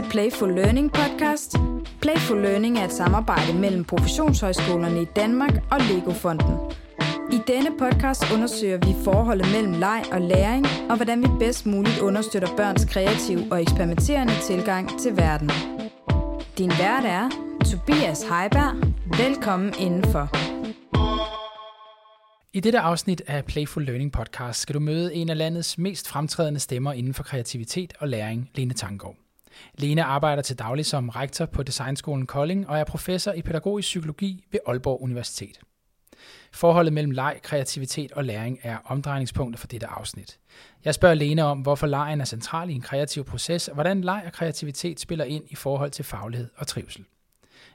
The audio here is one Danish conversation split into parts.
til Playful Learning podcast. Playful Learning er et samarbejde mellem professionshøjskolerne i Danmark og Lego-fonden. I denne podcast undersøger vi forholdet mellem leg og læring, og hvordan vi bedst muligt understøtter børns kreative og eksperimenterende tilgang til verden. Din vært er Tobias Heiberg. Velkommen indenfor. I dette afsnit af Playful Learning Podcast skal du møde en af landets mest fremtrædende stemmer inden for kreativitet og læring, Lene Tanggaard. Lene arbejder til daglig som rektor på Designskolen Kolding og er professor i pædagogisk psykologi ved Aalborg Universitet. Forholdet mellem leg, kreativitet og læring er omdrejningspunktet for dette afsnit. Jeg spørger Lene om, hvorfor lejen er central i en kreativ proces, og hvordan leg og kreativitet spiller ind i forhold til faglighed og trivsel.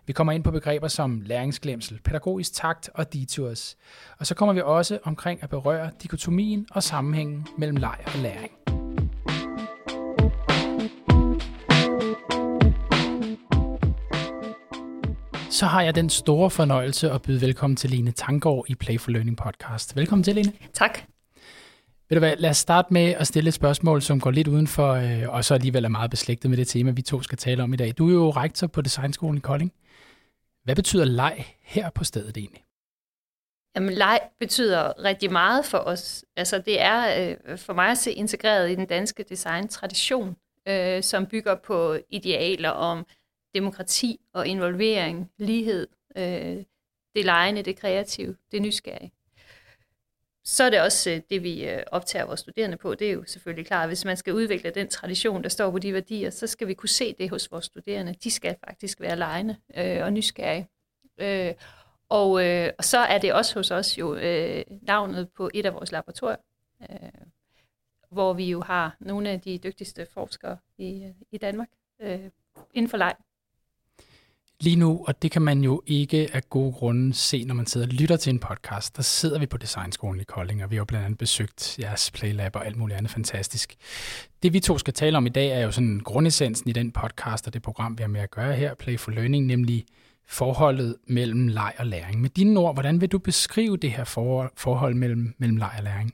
Vi kommer ind på begreber som læringsglemsel, pædagogisk takt og detours. Og så kommer vi også omkring at berøre dikotomien og sammenhængen mellem leg og læring. Så har jeg den store fornøjelse at byde velkommen til Lene Tanggaard i Playful Learning Podcast. Velkommen til, Lene. Tak. Ved du hvad, lad os starte med at stille et spørgsmål, som går lidt uden for, øh, og så alligevel er meget beslægtet med det tema, vi to skal tale om i dag. Du er jo rektor på Designskolen i Kolding. Hvad betyder leg her på stedet egentlig? Jamen, leg betyder rigtig meget for os. Altså, det er øh, for mig at se integreret i den danske design-tradition, øh, som bygger på idealer om demokrati og involvering, lighed, øh, det lejende, det kreative, det nysgerrige. Så er det også øh, det, vi øh, optager vores studerende på. Det er jo selvfølgelig klart, at hvis man skal udvikle den tradition, der står på de værdier, så skal vi kunne se det hos vores studerende. De skal faktisk være lejende øh, og nysgerrige. Øh, og, øh, og så er det også hos os jo øh, navnet på et af vores laboratorier, øh, hvor vi jo har nogle af de dygtigste forskere i, øh, i Danmark øh, inden for leg lige nu, og det kan man jo ikke af gode grunde se, når man sidder og lytter til en podcast, der sidder vi på Designskolen i Kolding, og vi har blandt andet besøgt jeres Playlab og alt muligt andet fantastisk. Det vi to skal tale om i dag er jo sådan grundessensen i den podcast og det program, vi har med at gøre her, Playful Learning, nemlig forholdet mellem leg og læring. Med dine ord, hvordan vil du beskrive det her forhold mellem, mellem leg og læring?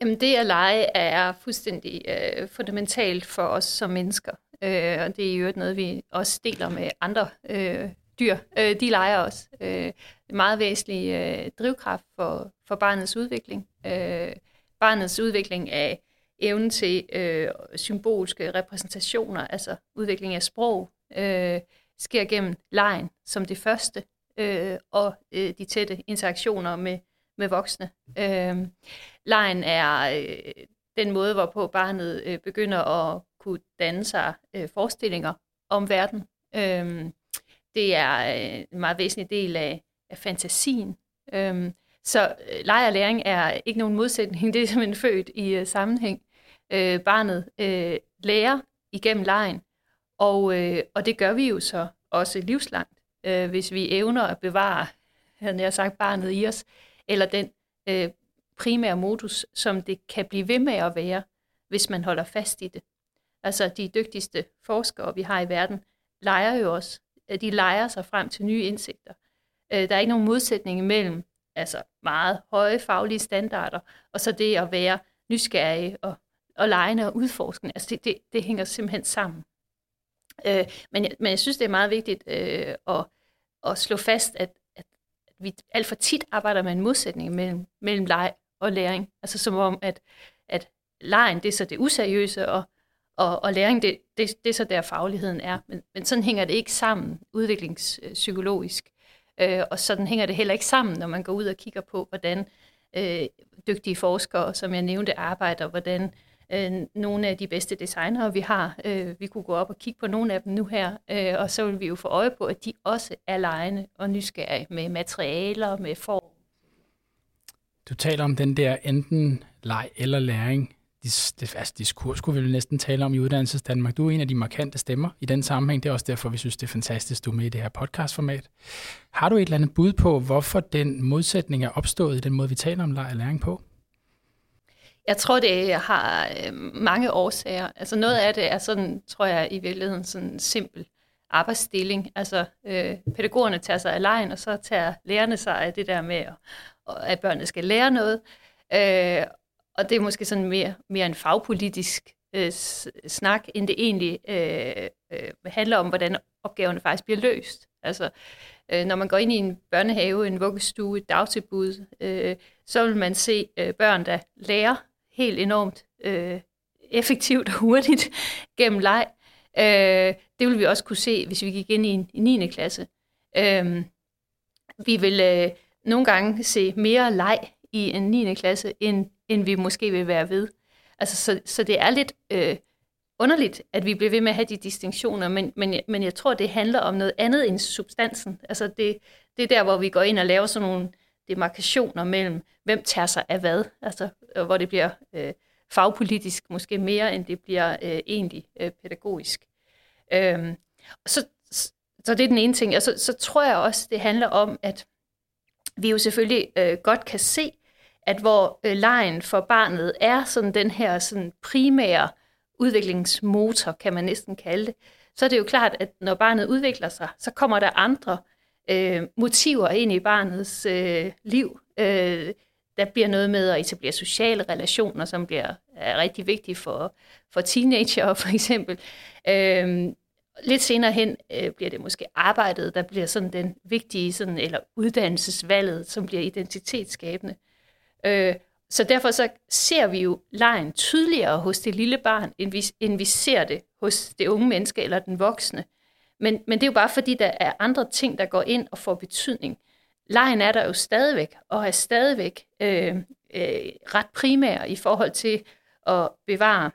Jamen det at lege er fuldstændig øh, fundamentalt for os som mennesker. Øh, og det er jo noget, vi også deler med andre øh, dyr. Øh, de leger også. Øh, det er meget væsentlig øh, drivkraft for, for barnets udvikling. Øh, barnets udvikling af evnen til øh, symbolske repræsentationer, altså udvikling af sprog, øh, sker gennem lejen som det første, øh, og øh, de tætte interaktioner med, med voksne. Øh, lejen er øh, den måde, hvorpå barnet øh, begynder at kunne danne sig øh, forestillinger om verden. Øh, det er øh, en meget væsentlig del af, af fantasien. Øh, så øh, leg og læring er ikke nogen modsætning, det er simpelthen født i øh, sammenhæng. Øh, barnet øh, lærer igennem lejen, og, øh, og det gør vi jo så også livslangt, øh, hvis vi evner at bevare, havde jeg sagt, barnet i os, eller den øh, primære modus, som det kan blive ved med at være, hvis man holder fast i det. Altså de dygtigste forskere, vi har i verden, leger jo også. Øh, de leger sig frem til nye indsigter. Øh, der er ikke nogen modsætning imellem altså meget høje faglige standarder, og så det at være nysgerrig og, og lejende og udforskende. Altså det, det, det hænger simpelthen sammen. Øh, men, jeg, men jeg synes, det er meget vigtigt øh, at, at slå fast, at vi alt for tit arbejder med en modsætning mellem, mellem leg og læring. Altså som om, at, at lejen, det er så det useriøse, og, og, og læring, det, det, det er så der fagligheden er. Men, men sådan hænger det ikke sammen udviklingspsykologisk. Øh, og sådan hænger det heller ikke sammen, når man går ud og kigger på, hvordan øh, dygtige forskere, som jeg nævnte, arbejder, hvordan øh, nogle af de bedste designere, vi har, øh, vi kunne gå op og kigge på nogle af dem nu her, øh, og så vil vi jo få øje på, at de også er lejende og nysgerrige med materialer, med form. Du taler om den der enten leg eller læring dis, altså diskurs kunne vi vel næsten tale om i Uddannelses Danmark. Du er en af de markante stemmer i den sammenhæng. Det er også derfor, vi synes, det er fantastisk, du er med i det her podcastformat. Har du et eller andet bud på, hvorfor den modsætning er opstået i den måde, vi taler om leg og læring på? Jeg tror, det har øh, mange årsager. Altså noget af det er sådan, tror jeg, i virkeligheden sådan simpel arbejdsstilling. Altså øh, pædagogerne tager sig af lejen, og så tager lærerne sig af det der med, at, at børnene skal lære noget. Øh, og det er måske sådan mere, mere en fagpolitisk øh, snak, end det egentlig øh, øh, handler om, hvordan opgaverne faktisk bliver løst. Altså, øh, når man går ind i en børnehave, en vuggestue, et dagtilbud, øh, så vil man se øh, børn, der lærer helt enormt øh, effektivt og hurtigt gennem leg. Øh, det vil vi også kunne se, hvis vi gik ind i en i 9. klasse. Øh, vi vil øh, nogle gange se mere leg i en 9. klasse, end, end vi måske vil være ved. Altså, så, så det er lidt øh, underligt, at vi bliver ved med at have de distinktioner, men, men, men jeg tror, det handler om noget andet end substansen. Altså, det, det er der, hvor vi går ind og laver sådan nogle demarkationer mellem, hvem tager sig af hvad, altså, hvor det bliver øh, fagpolitisk måske mere, end det bliver øh, egentlig øh, pædagogisk. Øhm, så, så det er den ene ting. Og så, så tror jeg også, det handler om, at vi jo selvfølgelig øh, godt kan se, at hvor øh, lejen for barnet er sådan den her sådan primære udviklingsmotor, kan man næsten kalde det, så er det jo klart, at når barnet udvikler sig, så kommer der andre øh, motiver ind i barnets øh, liv. Øh, der bliver noget med at etablere sociale relationer, som bliver er rigtig vigtige for, for teenager for eksempel. Øh, lidt senere hen øh, bliver det måske arbejdet, der bliver sådan den vigtige, sådan, eller uddannelsesvalget, som bliver identitetsskabende. Øh, så derfor så ser vi jo lejen tydeligere hos det lille barn, end vi, end vi ser det hos det unge menneske eller den voksne. Men, men det er jo bare fordi, der er andre ting, der går ind og får betydning. Lejen er der jo stadigvæk, og er stadigvæk øh, øh, ret primær i forhold til at bevare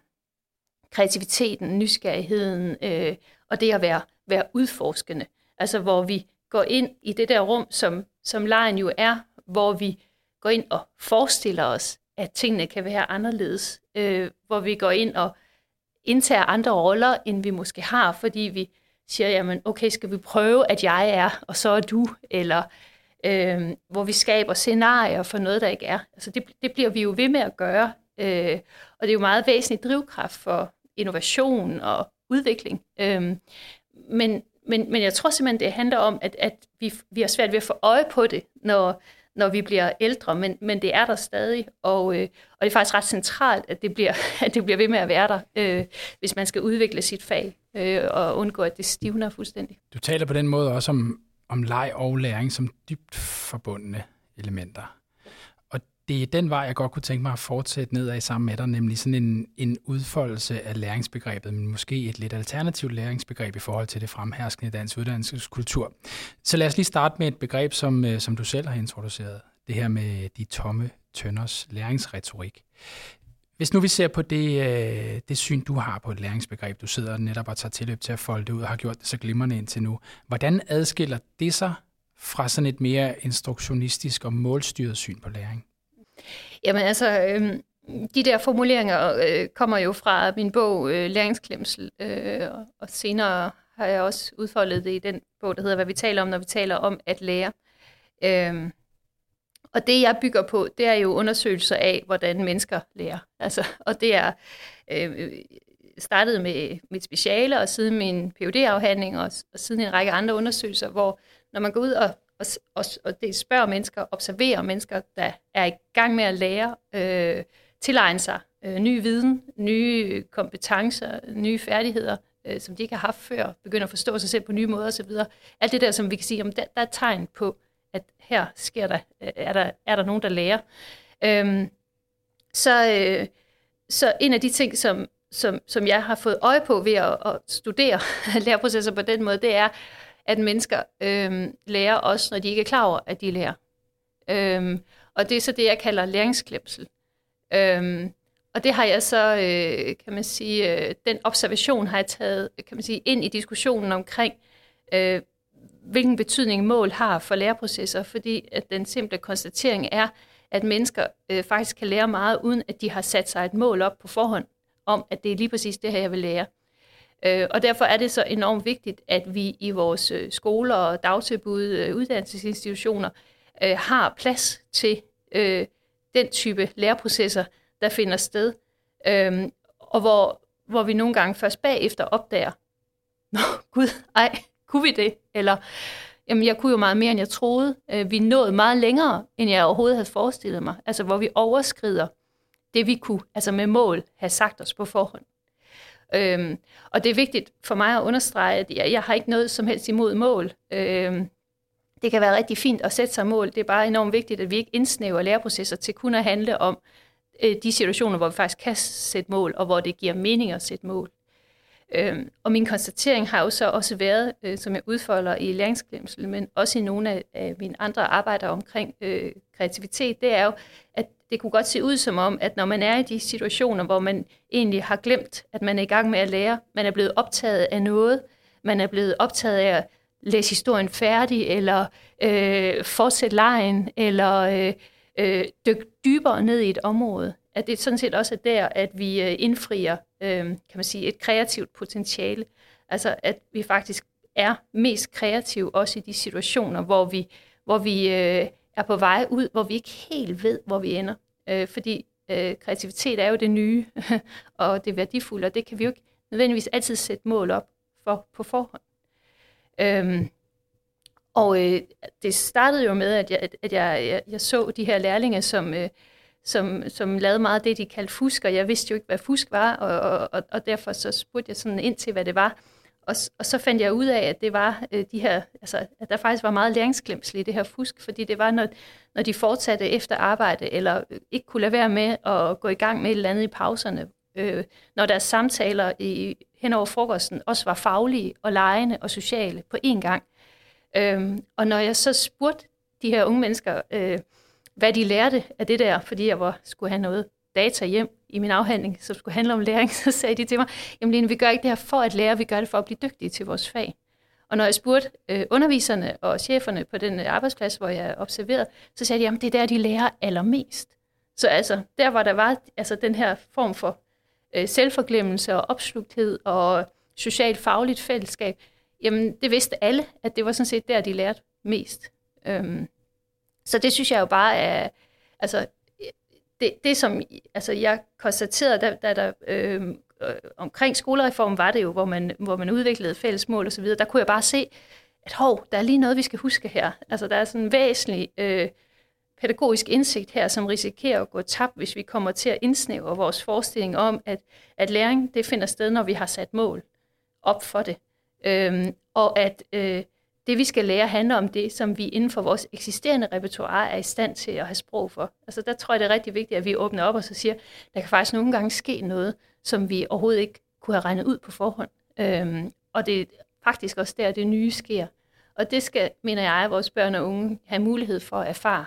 kreativiteten, nysgerrigheden øh, og det at være, være udforskende. Altså hvor vi går ind i det der rum, som, som lejen jo er, hvor vi går ind og forestiller os, at tingene kan være anderledes. Øh, hvor vi går ind og indtager andre roller, end vi måske har, fordi vi siger, jamen okay, skal vi prøve, at jeg er, og så er du, eller øh, hvor vi skaber scenarier for noget, der ikke er. Altså det, det bliver vi jo ved med at gøre, øh, og det er jo meget væsentlig drivkraft for innovation og udvikling. Øh, men, men, men jeg tror simpelthen, det handler om, at, at vi, vi har svært ved at få øje på det, når, når vi bliver ældre, men, men det er der stadig, og, øh, og det er faktisk ret centralt, at det bliver, at det bliver ved med at være der, øh, hvis man skal udvikle sit fag øh, og undgå, at det stivner fuldstændig. Du taler på den måde også om, om leg og læring som dybt forbundne elementer det er den vej, jeg godt kunne tænke mig at fortsætte nedad sammen med dig, nemlig sådan en, en udfoldelse af læringsbegrebet, men måske et lidt alternativt læringsbegreb i forhold til det fremherskende dansk uddannelseskultur. Så lad os lige starte med et begreb, som, øh, som du selv har introduceret. Det her med de tomme tønders læringsretorik. Hvis nu vi ser på det, øh, det syn, du har på et læringsbegreb, du sidder netop og tager tilløb til at folde det ud og har gjort det så glimrende indtil nu, hvordan adskiller det sig fra sådan et mere instruktionistisk og målstyret syn på læring? Jamen altså, øh, de der formuleringer øh, kommer jo fra min bog øh, Læringsklemsel, øh, og senere har jeg også udfoldet det i den bog, der hedder Hvad vi taler om, når vi taler om at lære. Øh, og det, jeg bygger på, det er jo undersøgelser af, hvordan mennesker lærer. Altså, og det er øh, startet med mit speciale, og siden min phd afhandling og, og siden en række andre undersøgelser, hvor når man går ud og og, og, og det spørger mennesker, observerer mennesker, der er i gang med at lære, øh, tilegne sig øh, ny viden, nye kompetencer, nye færdigheder, øh, som de ikke har haft før, begynder at forstå sig selv på nye måder osv. Alt det der, som vi kan sige, om der, der er tegn på, at her sker der, øh, er der, er der nogen, der lærer. Øhm, så, øh, så en af de ting, som, som, som jeg har fået øje på ved at, at studere læreprocesser på den måde, det er, at mennesker øhm, lærer også, når de ikke er klar over, at de lærer. Øhm, og det er så det, jeg kalder læringsklemsel. Øhm, og det har jeg så, øh, kan man sige, øh, den observation har jeg taget, kan man sige, ind i diskussionen omkring, øh, hvilken betydning mål har for læreprocesser, fordi at den simple konstatering er, at mennesker øh, faktisk kan lære meget, uden at de har sat sig et mål op på forhånd, om at det er lige præcis det her, jeg vil lære. Øh, og derfor er det så enormt vigtigt, at vi i vores øh, skoler og dagtilbud, øh, uddannelsesinstitutioner, øh, har plads til øh, den type læreprocesser, der finder sted. Øhm, og hvor, hvor vi nogle gange først bagefter opdager, Nå, gud, ej, kunne vi det? Eller, jamen, jeg kunne jo meget mere, end jeg troede. Øh, vi nåede meget længere, end jeg overhovedet havde forestillet mig. Altså, hvor vi overskrider det, vi kunne, altså med mål, have sagt os på forhånd. Øhm, og det er vigtigt for mig at understrege, at jeg, jeg har ikke noget som helst imod mål. Øhm, det kan være rigtig fint at sætte sig mål. Det er bare enormt vigtigt, at vi ikke indsnæver læreprocesser til kun at handle om øh, de situationer, hvor vi faktisk kan sætte mål, og hvor det giver mening at sætte mål. Øhm, og min konstatering har jo så også været, øh, som jeg udfolder i læringsglemsel, men også i nogle af, af mine andre arbejder omkring øh, kreativitet, det er jo, at det kunne godt se ud som om, at når man er i de situationer, hvor man egentlig har glemt, at man er i gang med at lære, man er blevet optaget af noget, man er blevet optaget af at læse historien færdig, eller øh, fortsætte lejen, eller øh, øh, dykke dybere ned i et område, at det sådan set også er der, at vi øh, indfrier øh, kan man sige, et kreativt potentiale. Altså at vi faktisk er mest kreative også i de situationer, hvor vi, hvor vi øh, er på vej ud, hvor vi ikke helt ved, hvor vi ender. Øh, fordi øh, kreativitet er jo det nye, og det værdifulde, og det kan vi jo ikke nødvendigvis altid sætte mål op for på forhånd. Øhm, og øh, det startede jo med, at jeg, at jeg, jeg, jeg så de her lærlinge, som, øh, som, som lavede meget af det, de kaldte fusk, og jeg vidste jo ikke, hvad fusk var, og, og, og derfor så spurgte jeg sådan ind til, hvad det var. Og, og så fandt jeg ud af, at det var øh, de her, altså, at der faktisk var meget læringsglemsel i det her fusk, fordi det var, når, når de fortsatte efter arbejde, eller ikke kunne lade være med at gå i gang med et eller andet i pauserne, øh, når deres samtaler i, hen over frokosten også var faglige og lejende og sociale på én gang. Øh, og når jeg så spurgte de her unge mennesker, øh, hvad de lærte af det der, fordi jeg var, skulle have noget data hjem i min afhandling, som skulle handle om læring, så sagde de til mig, jamen Line, vi gør ikke det her for at lære, vi gør det for at blive dygtige til vores fag. Og når jeg spurgte øh, underviserne og cheferne på den øh, arbejdsplads, hvor jeg observerede, så sagde de, at det er der, de lærer allermest. Så altså, der hvor der var altså, den her form for øh, selvforglemmelse og opslugthed og socialt fagligt fællesskab, jamen det vidste alle, at det var sådan set der, de lærte mest. Øhm, så det synes jeg jo bare er, altså det, det som altså, jeg konstaterede, da, da der øh, Øh, omkring skolereformen var det jo, hvor man, hvor man udviklede fælles mål osv., der kunne jeg bare se, at hov, der er lige noget, vi skal huske her. Altså der er sådan en væsentlig øh, pædagogisk indsigt her, som risikerer at gå tabt, hvis vi kommer til at indsnævre vores forestilling om, at, at læring det finder sted, når vi har sat mål op for det. Øhm, og at øh, det vi skal lære handler om det, som vi inden for vores eksisterende repertoire er i stand til at have sprog for. Altså der tror jeg, det er rigtig vigtigt, at vi åbner op og så siger, der kan faktisk nogle gange ske noget, som vi overhovedet ikke kunne have regnet ud på forhånd. Øhm, og det er faktisk også der, det nye sker. Og det skal, mener jeg, at vores børn og unge have mulighed for at erfare.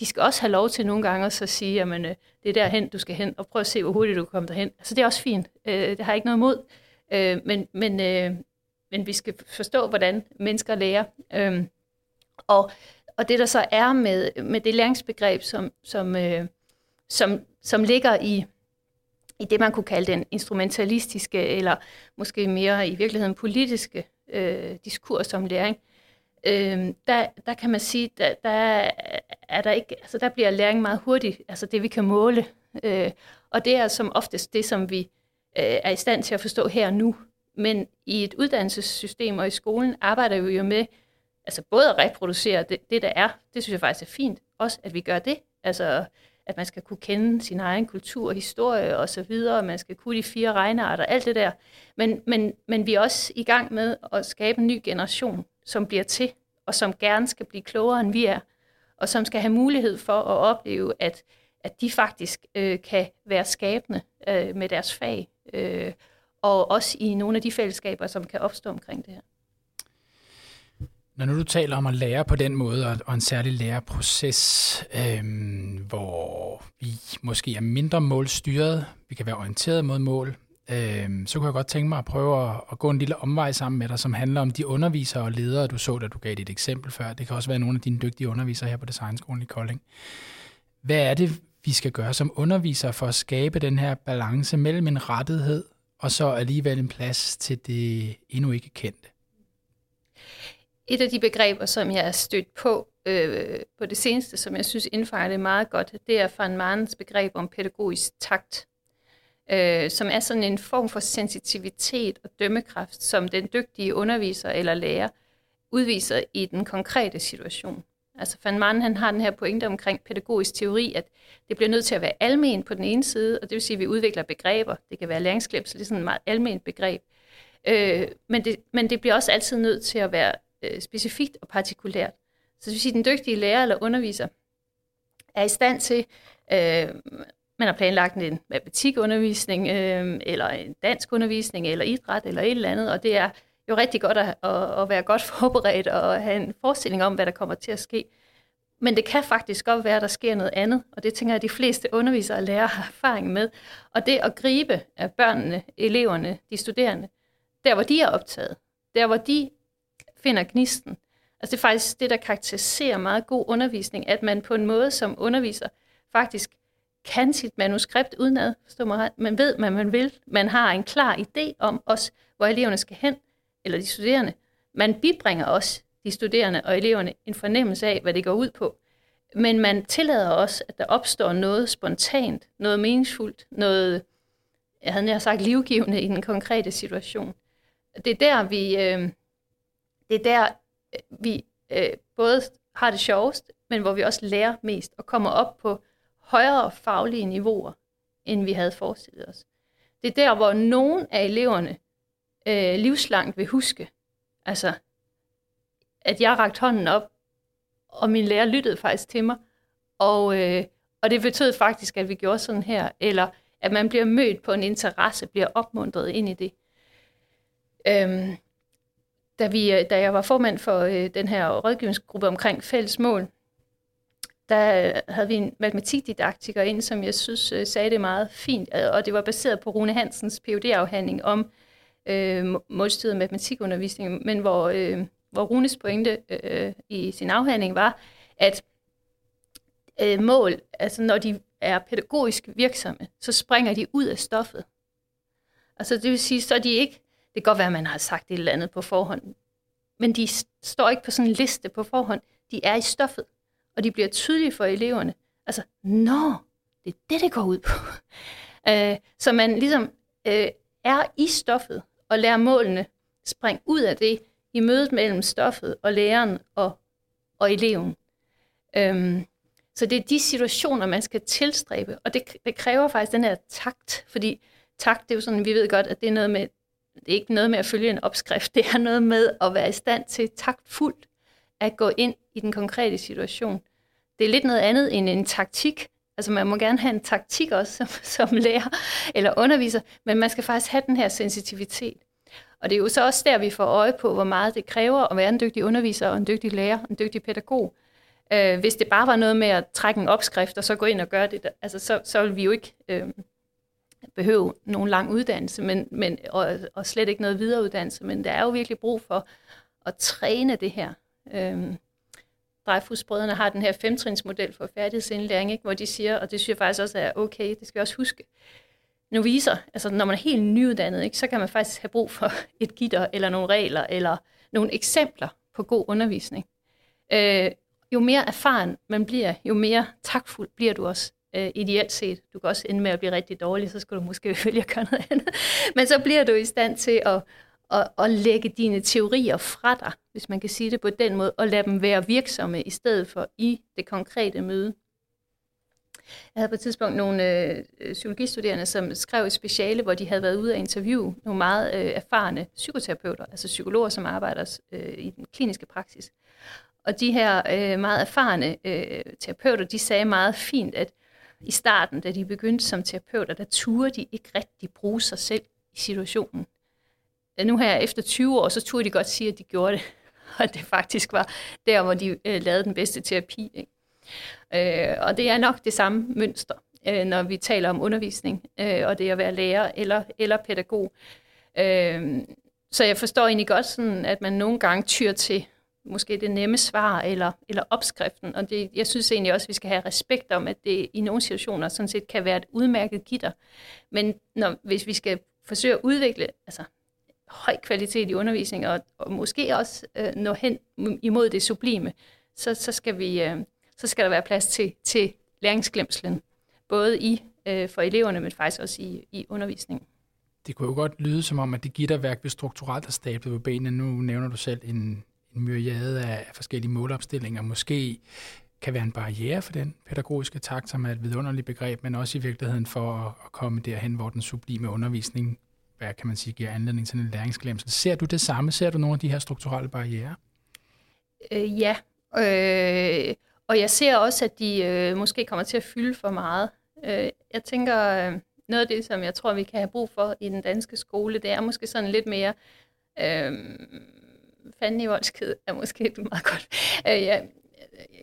De skal også have lov til nogle gange at så sige, at øh, det er derhen, du skal hen, og prøv at se, hvor hurtigt du kommer derhen. Altså det er også fint. Øh, det har jeg ikke noget imod. Øh, men, men, øh, men vi skal forstå, hvordan mennesker lærer. Øh, og, og det der så er med, med det læringsbegreb, som, som, øh, som, som ligger i, i det, man kunne kalde den instrumentalistiske, eller måske mere i virkeligheden politiske øh, diskurs om læring, øh, der, der kan man sige, der, der er der ikke, altså der bliver læring meget hurtigt, altså det vi kan måle. Øh, og det er som oftest det, som vi øh, er i stand til at forstå her og nu. Men i et uddannelsessystem og i skolen arbejder vi jo med altså både at reproducere det, det, der er. Det synes jeg faktisk er fint. Også at vi gør det. Altså at man skal kunne kende sin egen kultur historie og så videre. Man skal kunne de fire regnearter, alt det der. Men, men, men vi er også i gang med at skabe en ny generation, som bliver til, og som gerne skal blive klogere, end vi er. Og som skal have mulighed for at opleve, at, at de faktisk øh, kan være skabende øh, med deres fag. Øh, og også i nogle af de fællesskaber, som kan opstå omkring det her. Når nu du taler om at lære på den måde, og, og en særlig læreproces, øhm, hvor vi måske er mindre målstyret, vi kan være orienteret mod mål, øhm, så kunne jeg godt tænke mig at prøve at, at gå en lille omvej sammen med dig, som handler om de undervisere og ledere, du så, da du gav dit eksempel før. Det kan også være nogle af dine dygtige undervisere her på Designskolen i Kolding. Hvad er det, vi skal gøre som undervisere for at skabe den her balance mellem en rettighed og så alligevel en plads til det endnu ikke kendte. Et af de begreber, som jeg er stødt på øh, på det seneste, som jeg synes indfanger det meget godt, det er Van Marens begreb om pædagogisk takt, øh, som er sådan en form for sensitivitet og dømmekraft, som den dygtige underviser eller lærer udviser i den konkrete situation. Altså Van Maren, han har den her pointe omkring pædagogisk teori, at det bliver nødt til at være almen på den ene side, og det vil sige, at vi udvikler begreber. Det kan være læringsglemsel, det er sådan et meget alment begreb. Øh, men, det, men det bliver også altid nødt til at være øh, specifikt og partikulært. Så det vil sige, at den dygtige lærer eller underviser er i stand til, øh, man har planlagt en matematikundervisning, øh, eller en dansk undervisning, eller idræt, eller et eller andet, og det er jo rigtig godt at, at, at være godt forberedt og have en forestilling om, hvad der kommer til at ske. Men det kan faktisk godt være, at der sker noget andet, og det tænker jeg, at de fleste undervisere og lærere har erfaring med. Og det at gribe af børnene, eleverne, de studerende, der hvor de er optaget, der hvor de finder gnisten. Altså det er faktisk det, der karakteriserer meget god undervisning, at man på en måde som underviser faktisk kan sit manuskript udenad, forstår man ret. Man ved, hvad man vil. Man har en klar idé om os, hvor eleverne skal hen, eller de studerende. Man bibringer også de studerende og eleverne en fornemmelse af, hvad det går ud på. Men man tillader også, at der opstår noget spontant, noget meningsfuldt, noget, jeg havde nær sagt, livgivende i den konkrete situation. Det er der, vi, øh, det er der, øh, vi øh, både har det sjovest, men hvor vi også lærer mest og kommer op på højere faglige niveauer, end vi havde forestillet os. Det er der, hvor nogen af eleverne øh, livslangt vil huske, altså, at jeg rakte hånden op, og min lærer lyttede faktisk til mig, og, øh, og det betød faktisk, at vi gjorde sådan her, eller at man bliver mødt på en interesse, bliver opmuntret ind i det. Øhm, da, vi, øh, da jeg var formand for øh, den her rådgivningsgruppe omkring fælles mål, der øh, havde vi en matematikdidaktiker ind, som jeg synes øh, sagde det meget fint, øh, og det var baseret på Rune Hansens phd afhandling om øh, målstyret matematikundervisning, men hvor, øh, hvor Runes pointe øh, i sin afhandling var, at øh, mål, altså når de er pædagogisk virksomme, så springer de ud af stoffet. Altså det vil sige, så er de ikke, det kan godt være, at man har sagt et eller andet på forhånd, men de står ikke på sådan en liste på forhånd, de er i stoffet og de bliver tydelige for eleverne. Altså, nå, det er det, det går ud på. øh, så man ligesom øh, er i stoffet og lærer målene springe ud af det i mødet mellem stoffet og læreren og, og eleven. Øhm, så det er de situationer, man skal tilstræbe, og det, det kræver faktisk den her takt, fordi takt, det er jo sådan, vi ved godt, at det er noget med, det er ikke noget med at følge en opskrift, det er noget med at være i stand til taktfuldt at gå ind i den konkrete situation. Det er lidt noget andet end en taktik. Altså man må gerne have en taktik også som, som lærer eller underviser, men man skal faktisk have den her sensitivitet. Og det er jo så også der, vi får øje på, hvor meget det kræver at være en dygtig underviser og en dygtig lærer, en dygtig pædagog. Øh, hvis det bare var noget med at trække en opskrift og så gå ind og gøre det, altså så, så vil vi jo ikke øh, behøve nogen lang uddannelse, men, men, og, og slet ikke noget videreuddannelse, men der er jo virkelig brug for at træne det her. Øhm, Dreyfusbrødrene har den her femtrinsmodel for færdighedsindlæring, ikke? hvor de siger, og det synes jeg faktisk også er okay, det skal vi også huske, noviser, altså når man er helt nyuddannet, ikke, så kan man faktisk have brug for et gitter, eller nogle regler, eller nogle eksempler på god undervisning. Øh, jo mere erfaren man bliver, jo mere takfuld bliver du også øh, ideelt set. Du kan også ende med at blive rigtig dårlig, så skal du måske vælge at gøre noget andet. Men så bliver du i stand til at, at, at lægge dine teorier fra dig, hvis man kan sige det på den måde, og lade dem være virksomme i stedet for i det konkrete møde. Jeg havde på et tidspunkt nogle øh, øh psykologistuderende, som skrev et speciale, hvor de havde været ude at interviewe nogle meget øh, erfarne psykoterapeuter, altså psykologer, som arbejder øh, i den kliniske praksis. Og de her øh, meget erfarne øh, terapeuter, de sagde meget fint, at i starten, da de begyndte som terapeuter, der turde de ikke rigtig bruge sig selv i situationen nu her efter 20 år, så turde de godt sige, at de gjorde det. Og det faktisk var der, hvor de øh, lavede den bedste terapi. Ikke? Øh, og det er nok det samme mønster, øh, når vi taler om undervisning, øh, og det at være lærer eller, eller pædagog. Øh, så jeg forstår egentlig godt, sådan, at man nogle gange tyr til måske det nemme svar eller, eller opskriften. Og det, jeg synes egentlig også, at vi skal have respekt om, at det i nogle situationer sådan set kan være et udmærket gitter. Men når, hvis vi skal forsøge at udvikle, altså høj kvalitet i undervisning, og, og måske også øh, nå hen imod det sublime, så, så, skal, vi, øh, så skal der være plads til, til læringsglemslen, både i øh, for eleverne, men faktisk også i, i undervisningen. Det kunne jo godt lyde som om, at det gitterværk vil strukturelt er stablet på benene. Nu nævner du selv en, en myriade af forskellige målopstillinger måske kan være en barriere for den pædagogiske takt, som er et vidunderligt begreb, men også i virkeligheden for at komme derhen, hvor den sublime undervisning, hvad kan man sige, giver anledning til en læringsglemsel. Ser du det samme? Ser du nogle af de her strukturelle barriere? Øh, ja, øh, og jeg ser også, at de øh, måske kommer til at fylde for meget. Øh, jeg tænker, øh, noget af det, som jeg tror, vi kan have brug for i den danske skole, det er måske sådan lidt mere... Øh, fanden i voldsked er måske et meget godt. Øh, jeg,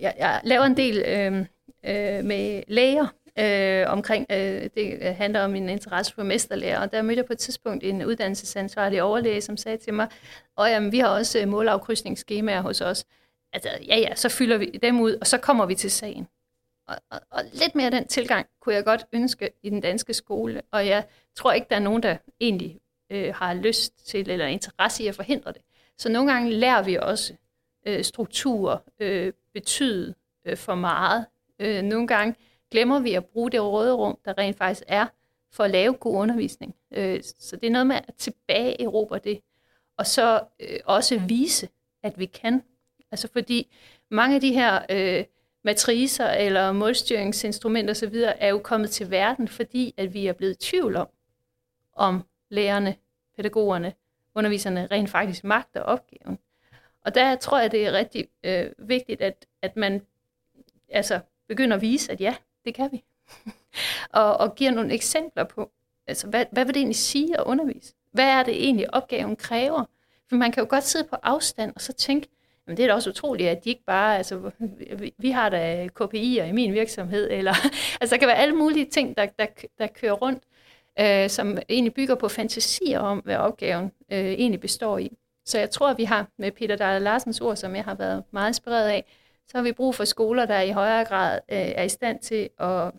jeg, jeg laver en del øh, øh, med læger øh, omkring, øh, det handler om min interesse for mesterlærer, og der mødte jeg på et tidspunkt en uddannelsesansvarlig overlæge, som sagde til mig, og jamen, vi har også øh, målafkrydsningsskemaer hos os. Altså, ja ja, så fylder vi dem ud, og så kommer vi til sagen. Og, og, og lidt mere den tilgang kunne jeg godt ønske i den danske skole, og jeg tror ikke, der er nogen, der egentlig øh, har lyst til eller interesse i at forhindre det. Så nogle gange lærer vi også øh, strukturer øh, betyde øh, for meget. Øh, nogle gange glemmer vi at bruge det råderum, der rent faktisk er, for at lave god undervisning. Øh, så det er noget med at tilbage Europa det, og så øh, også vise, at vi kan. Altså fordi mange af de her øh, matricer eller målstyringsinstrumenter osv. er jo kommet til verden, fordi at vi er blevet i tvivl om, om lærerne, pædagogerne, underviserne rent faktisk magter opgaven. Og der tror jeg, det er rigtig øh, vigtigt, at, at man altså, begynder at vise, at ja, det kan vi. og, og giver nogle eksempler på, altså, hvad, hvad vil det egentlig sige at undervise? Hvad er det egentlig, opgaven kræver? For man kan jo godt sidde på afstand og så tænke, men det er da også utroligt, at de ikke bare, altså, vi, vi har da KPI'er i min virksomhed, eller, altså, der kan være alle mulige ting, der, der, der kører rundt, øh, som egentlig bygger på fantasier om, hvad opgaven øh, egentlig består i. Så jeg tror, at vi har med Peter Dahl Larsens ord, som jeg har været meget inspireret af, så har vi brug for skoler, der i højere grad øh, er i stand til at,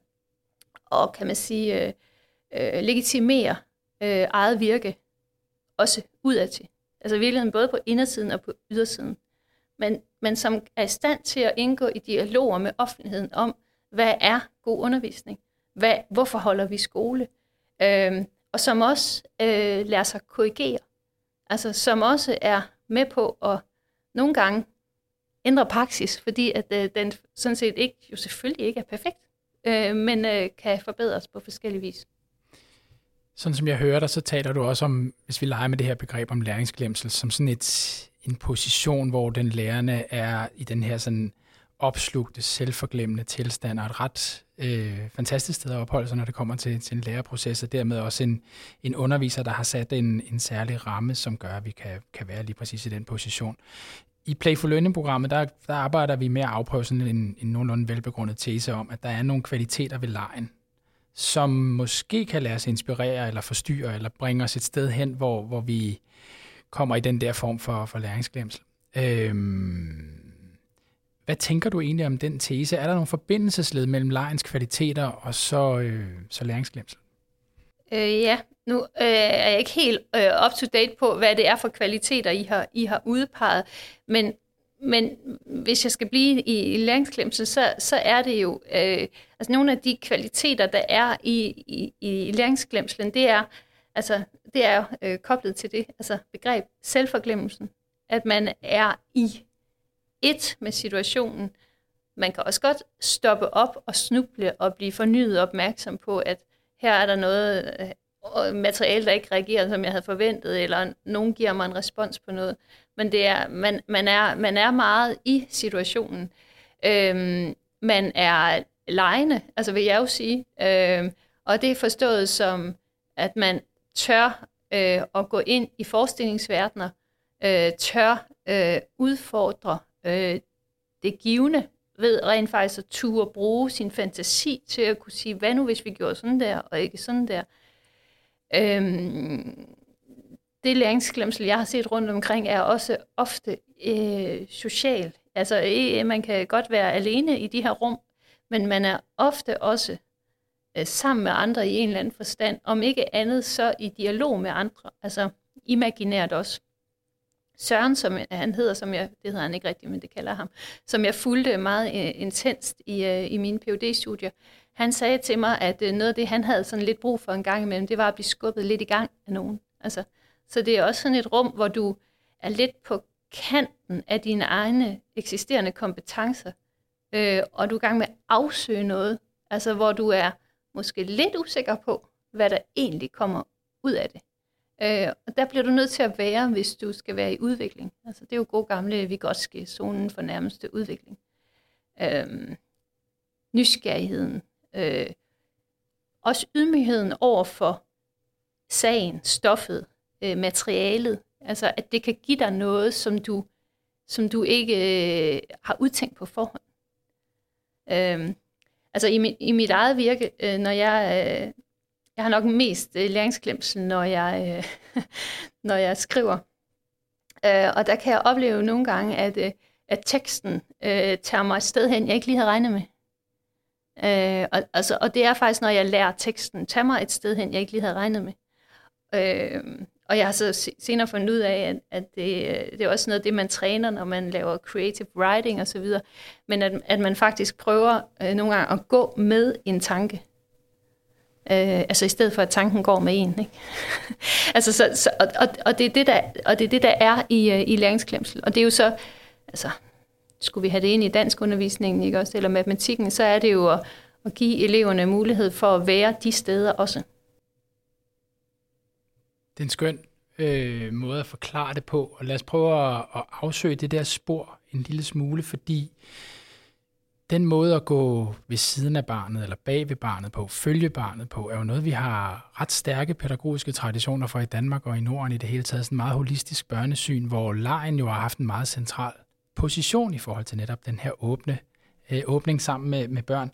og kan man sige, øh, øh, legitimere øh, eget virke, også udadtil. Altså i virkeligheden både på indersiden og på ydersiden. Men, men som er i stand til at indgå i dialoger med offentligheden om, hvad er god undervisning? Hvad, hvorfor holder vi skole? Øh, og som også øh, lærer sig korrigere altså som også er med på at nogle gange ændre praksis, fordi at øh, den sådan set ikke, jo selvfølgelig ikke er perfekt, øh, men øh, kan forbedres på forskellige vis. Sådan som jeg hører dig, så taler du også om, hvis vi leger med det her begreb om læringsglemsel, som sådan et, en position, hvor den lærende er i den her sådan opslugte, selvforglemmende tilstand, og et ret øh, fantastisk sted at opholde sig, når det kommer til, til en læreproces, og dermed også en, en underviser, der har sat en, en særlig ramme, som gør, at vi kan, kan være lige præcis i den position. I Playful Learning-programmet, der, der arbejder vi med at afprøve sådan en, en nogenlunde velbegrundet tese om, at der er nogle kvaliteter ved lejen, som måske kan lade os inspirere eller forstyrre, eller bringe os et sted hen, hvor, hvor vi kommer i den der form for, for læringsglemsel. Øhm, hvad tænker du egentlig om den tese? Er der nogle forbindelsesled mellem lejens kvaliteter og så, øh, så læringsglemsel? Øh, ja, nu øh, er jeg ikke helt øh, up to date på, hvad det er for kvaliteter, I har, I har udpeget, men, men hvis jeg skal blive i, i læringsglemsel, så, så er det jo, øh, altså nogle af de kvaliteter, der er i, i, i læringsglemslen, det er, altså, det er øh, koblet til det, altså begreb selvforglemmelsen, at man er i et med situationen. Man kan også godt stoppe op og snuble og blive fornyet opmærksom på, at her er der noget øh, materiale, der ikke reagerer, som jeg havde forventet, eller nogen giver mig en respons på noget. Men det er, man, man, er, man er meget i situationen. Øhm, man er lejende, altså vil jeg jo sige. Øhm, og det er forstået som, at man tør øh, at gå ind i forestillingsverdener, øh, tør øh, udfordre øh, det givende ved rent faktisk at turde bruge sin fantasi til at kunne sige, hvad nu hvis vi gjorde sådan der, og ikke sådan der. Øhm, det læringsglemsel, jeg har set rundt omkring, er også ofte øh, social. Altså, øh, man kan godt være alene i de her rum, men man er ofte også øh, sammen med andre i en eller anden forstand, om ikke andet så i dialog med andre, altså imaginært også. Søren, som han hedder, som jeg, det hedder han ikke rigtigt, men det kalder ham, som jeg fulgte meget øh, intenst i, øh, i mine phd studier han sagde til mig, at øh, noget af det, han havde sådan lidt brug for en gang imellem, det var at blive skubbet lidt i gang af nogen. Altså, så det er også sådan et rum, hvor du er lidt på kanten af dine egne eksisterende kompetencer, øh, og du er i gang med at afsøge noget, altså hvor du er måske lidt usikker på, hvad der egentlig kommer ud af det. Øh, og der bliver du nødt til at være, hvis du skal være i udvikling. Altså, det er jo god gamle Vigotske zonen for nærmeste udvikling. Øh, nysgerrigheden. Øh, også ydmygheden over for sagen, stoffet, øh, materialet. Altså, at det kan give dig noget, som du, som du ikke øh, har udtænkt på forhånd. Øh, altså, i, mit, i mit eget virke, øh, når jeg... Øh, jeg har nok mest øh, når jeg, øh, når jeg skriver. Øh, og der kan jeg opleve nogle gange, at, øh, at teksten øh, tager mig et sted hen, jeg ikke lige havde regnet med. Øh, og, altså, og det er faktisk, når jeg lærer teksten, tager mig et sted hen, jeg ikke lige havde regnet med. Øh, og jeg har så senere fundet ud af, at, at det, øh, det er også noget af det, man træner, når man laver creative writing osv., men at, at man faktisk prøver øh, nogle gange at gå med en tanke. Øh, altså i stedet for, at tanken går med en. Ikke? altså, så, så, og, og, og, det er det, der, og det er det, der er i, øh, i læringsklemsel. Og det er jo så, altså, skulle vi have det ind i dansk undervisningen, ikke også, eller matematikken, så er det jo at, at give eleverne mulighed for at være de steder også. Det er en skøn øh, måde at forklare det på, og lad os prøve at, at afsøge det der spor en lille smule, fordi den måde at gå ved siden af barnet, eller bag ved barnet på, følge barnet på, er jo noget, vi har ret stærke pædagogiske traditioner for i Danmark og i Norden i det hele taget. Sådan en meget holistisk børnesyn, hvor lejen jo har haft en meget central position i forhold til netop den her åbne øh, åbning sammen med, med børn.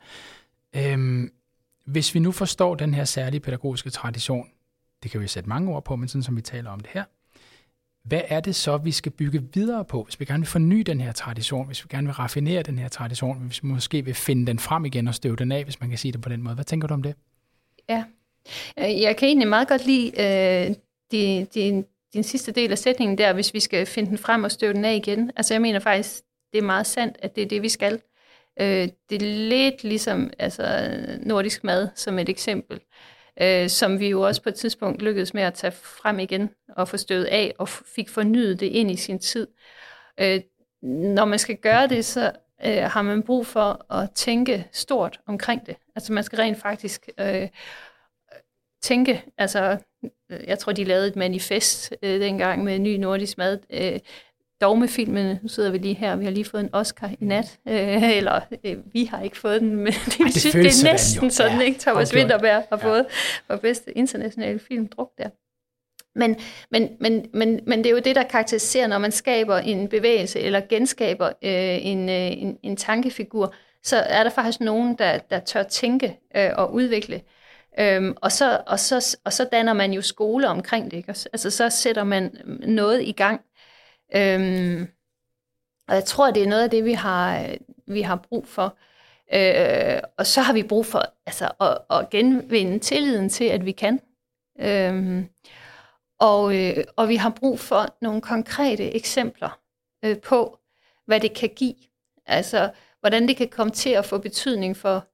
Øhm, hvis vi nu forstår den her særlige pædagogiske tradition, det kan vi sætte mange ord på, men sådan som vi taler om det her, hvad er det så, vi skal bygge videre på, hvis vi gerne vil forny den her tradition, hvis vi gerne vil raffinere den her tradition, hvis vi måske vil finde den frem igen og støve den af, hvis man kan sige det på den måde. Hvad tænker du om det? Ja, øh, jeg kan egentlig meget godt lide øh, din, din, din sidste del af sætningen der, hvis vi skal finde den frem og støve den af igen. Altså jeg mener faktisk, det er meget sandt, at det er det, vi skal. Øh, det er lidt ligesom altså, nordisk mad som et eksempel øh, som vi jo også på et tidspunkt lykkedes med at tage frem igen og få støvet af og fik fornyet det ind i sin tid. Øh, når man skal gøre det, så øh, har man brug for at tænke stort omkring det. Altså man skal rent faktisk øh, tænke, altså jeg tror, de lavede et manifest øh, dengang med ny nordisk mad. Øh, dogmefilmene, nu sidder vi lige her, vi har lige fået en Oscar i nat, øh, eller øh, vi har ikke fået den, men det, Ej, det, synes, det er næsten sådan, ja, ikke? Thomas. Winterberg har ja. fået for bedste internationale film druk der. Men, men, men, men, men det er jo det, der karakteriserer, når man skaber en bevægelse, eller genskaber øh, en, øh, en, en tankefigur, så er der faktisk nogen, der, der tør tænke øh, og udvikle. Øhm, og, så, og, så, og så danner man jo skole omkring det. Ikke? Altså så sætter man noget i gang, Øhm, og jeg tror, det er noget af det, vi har, vi har brug for. Øh, og så har vi brug for altså, at, at genvinde tilliden til, at vi kan. Øhm, og, øh, og vi har brug for nogle konkrete eksempler øh, på, hvad det kan give. Altså, hvordan det kan komme til at få betydning for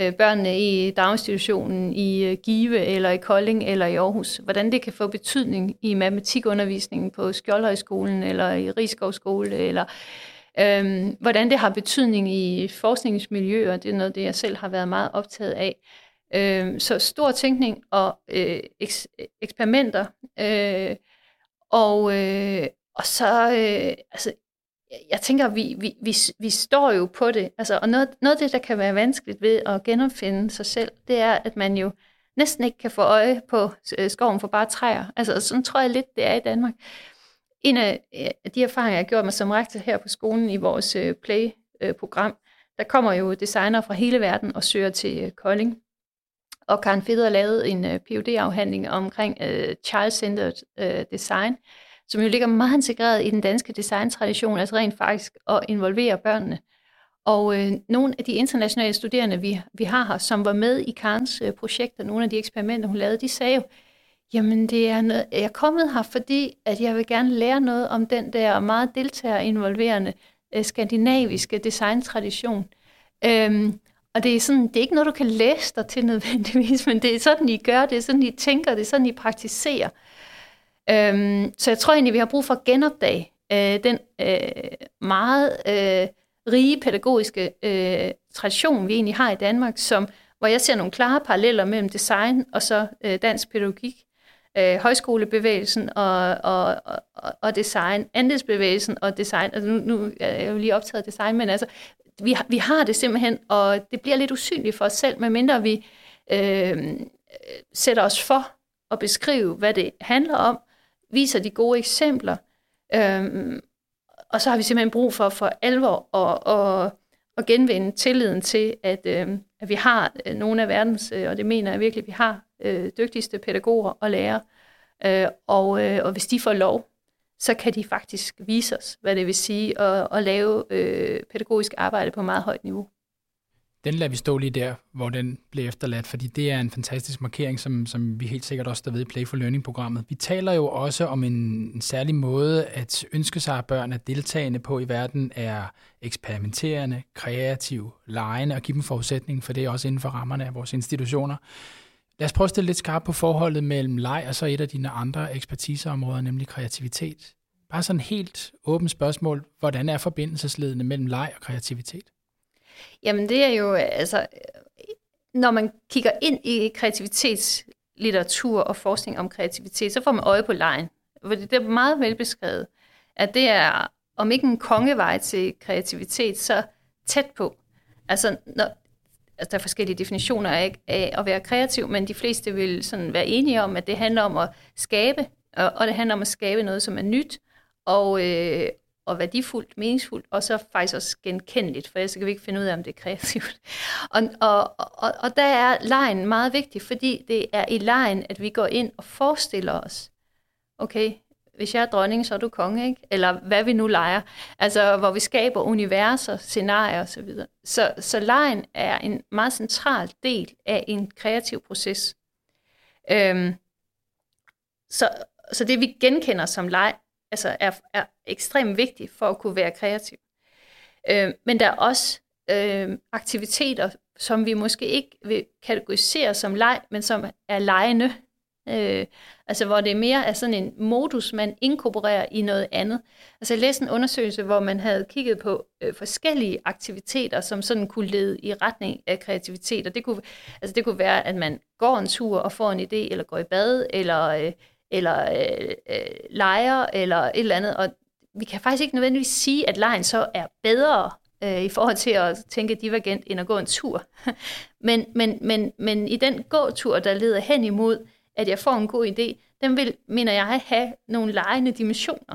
øh, børnene i daginstitutionen i øh, Give eller i Kolding eller i Aarhus. Hvordan det kan få betydning i matematikundervisningen på Skjoldhøjskolen eller i Rigskovskole eller øh, hvordan det har betydning i forskningsmiljøer. Det er noget, det jeg selv har været meget optaget af. Øh, så stor tænkning og øh, eks- eksperimenter. Øh, og, øh, og så øh, altså, jeg tænker, vi, vi, vi, vi står jo på det. Altså, og noget, noget af det, der kan være vanskeligt ved at genopfinde sig selv, det er, at man jo næsten ikke kan få øje på øh, skoven for bare træer. Altså, sådan tror jeg lidt, det er i Danmark. En af øh, de erfaringer, jeg har gjort mig som rektor her på skolen i vores øh, play-program, der kommer jo designer fra hele verden og søger til Kolding. Og Karen Feder lavede en phd afhandling omkring uh, child-centered uh, design, som jo ligger meget integreret i den danske designtradition, altså rent faktisk at involvere børnene. Og øh, nogle af de internationale studerende, vi, vi har her, som var med i Karens øh, projekt, og nogle af de eksperimenter, hun lavede, de sagde jo, jamen det er noget, jeg er kommet her, fordi at jeg vil gerne lære noget om den der meget deltager-involverende øh, skandinaviske designtradition. Øhm, og det er, sådan, det er ikke noget, du kan læse dig til nødvendigvis, men det er sådan, I gør, det er sådan, I tænker, det er sådan, I praktiserer. Øhm, så jeg tror egentlig, vi har brug for at genopdage øh, den øh, meget øh, rige pædagogiske øh, tradition, vi egentlig har i Danmark, som, hvor jeg ser nogle klare paralleller mellem design og så øh, dansk pædagogik, øh, højskolebevægelsen og, og, og, og design, andelsbevægelsen og design. Altså nu, nu er jeg jo lige optaget af design, men altså, vi, vi har det simpelthen, og det bliver lidt usynligt for os selv, medmindre vi øh, sætter os for at beskrive, hvad det handler om, viser de gode eksempler, Øhm, og så har vi simpelthen brug for for alvor at, at, at genvinde tilliden til, at, øhm, at vi har øh, nogle af verdens, øh, og det mener jeg virkelig, vi har øh, dygtigste pædagoger og lærere. Øh, og, øh, og hvis de får lov, så kan de faktisk vise os, hvad det vil sige at, at lave øh, pædagogisk arbejde på meget højt niveau. Den lader vi stå lige der, hvor den blev efterladt, fordi det er en fantastisk markering, som, som vi helt sikkert også der ved i Play for Learning-programmet. Vi taler jo også om en, en særlig måde at ønske sig, at børn er deltagende på i verden, er eksperimenterende, kreative, lejende og give dem forudsætning for det også inden for rammerne af vores institutioner. Lad os prøve at stille lidt skarpt på forholdet mellem leg og så et af dine andre ekspertiseområder, nemlig kreativitet. Bare sådan helt åbent spørgsmål. Hvordan er forbindelsesledene mellem leg og kreativitet? Jamen det er jo, altså, når man kigger ind i kreativitetslitteratur og forskning om kreativitet, så får man øje på lejen. Det er meget velbeskrevet, at det er, om ikke en kongevej til kreativitet, så tæt på. Altså, når, altså, der er forskellige definitioner af, af at være kreativ, men de fleste vil sådan være enige om, at det handler om at skabe, og, og det handler om at skabe noget, som er nyt, og, øh, og værdifuldt, meningsfuldt, og så faktisk også genkendeligt, for ellers kan vi ikke finde ud af, om det er kreativt. Og, og, og, og der er lejen meget vigtig, fordi det er i lejen, at vi går ind og forestiller os, okay, hvis jeg er dronning, så er du konge, ikke? Eller hvad vi nu leger. Altså, hvor vi skaber universer, scenarier osv. Så, så, så lejen er en meget central del af en kreativ proces. Øhm, så, så det, vi genkender som leg, altså er, er ekstremt vigtigt for at kunne være kreativ. Øh, men der er også øh, aktiviteter, som vi måske ikke vil kategorisere som leg, men som er legende. Øh, altså hvor det mere er sådan en modus, man inkorporerer i noget andet. Altså jeg læste en undersøgelse, hvor man havde kigget på øh, forskellige aktiviteter, som sådan kunne lede i retning af kreativitet. Og det kunne, altså det kunne være, at man går en tur og får en idé, eller går i bad, eller, øh, eller øh, øh, leger, eller et eller andet. Og vi kan faktisk ikke nødvendigvis sige, at lejen så er bedre øh, i forhold til at tænke divergent, end at gå en tur. men, men, men, men i den gåtur, der leder hen imod, at jeg får en god idé, den vil, mener jeg, have nogle lejende dimensioner.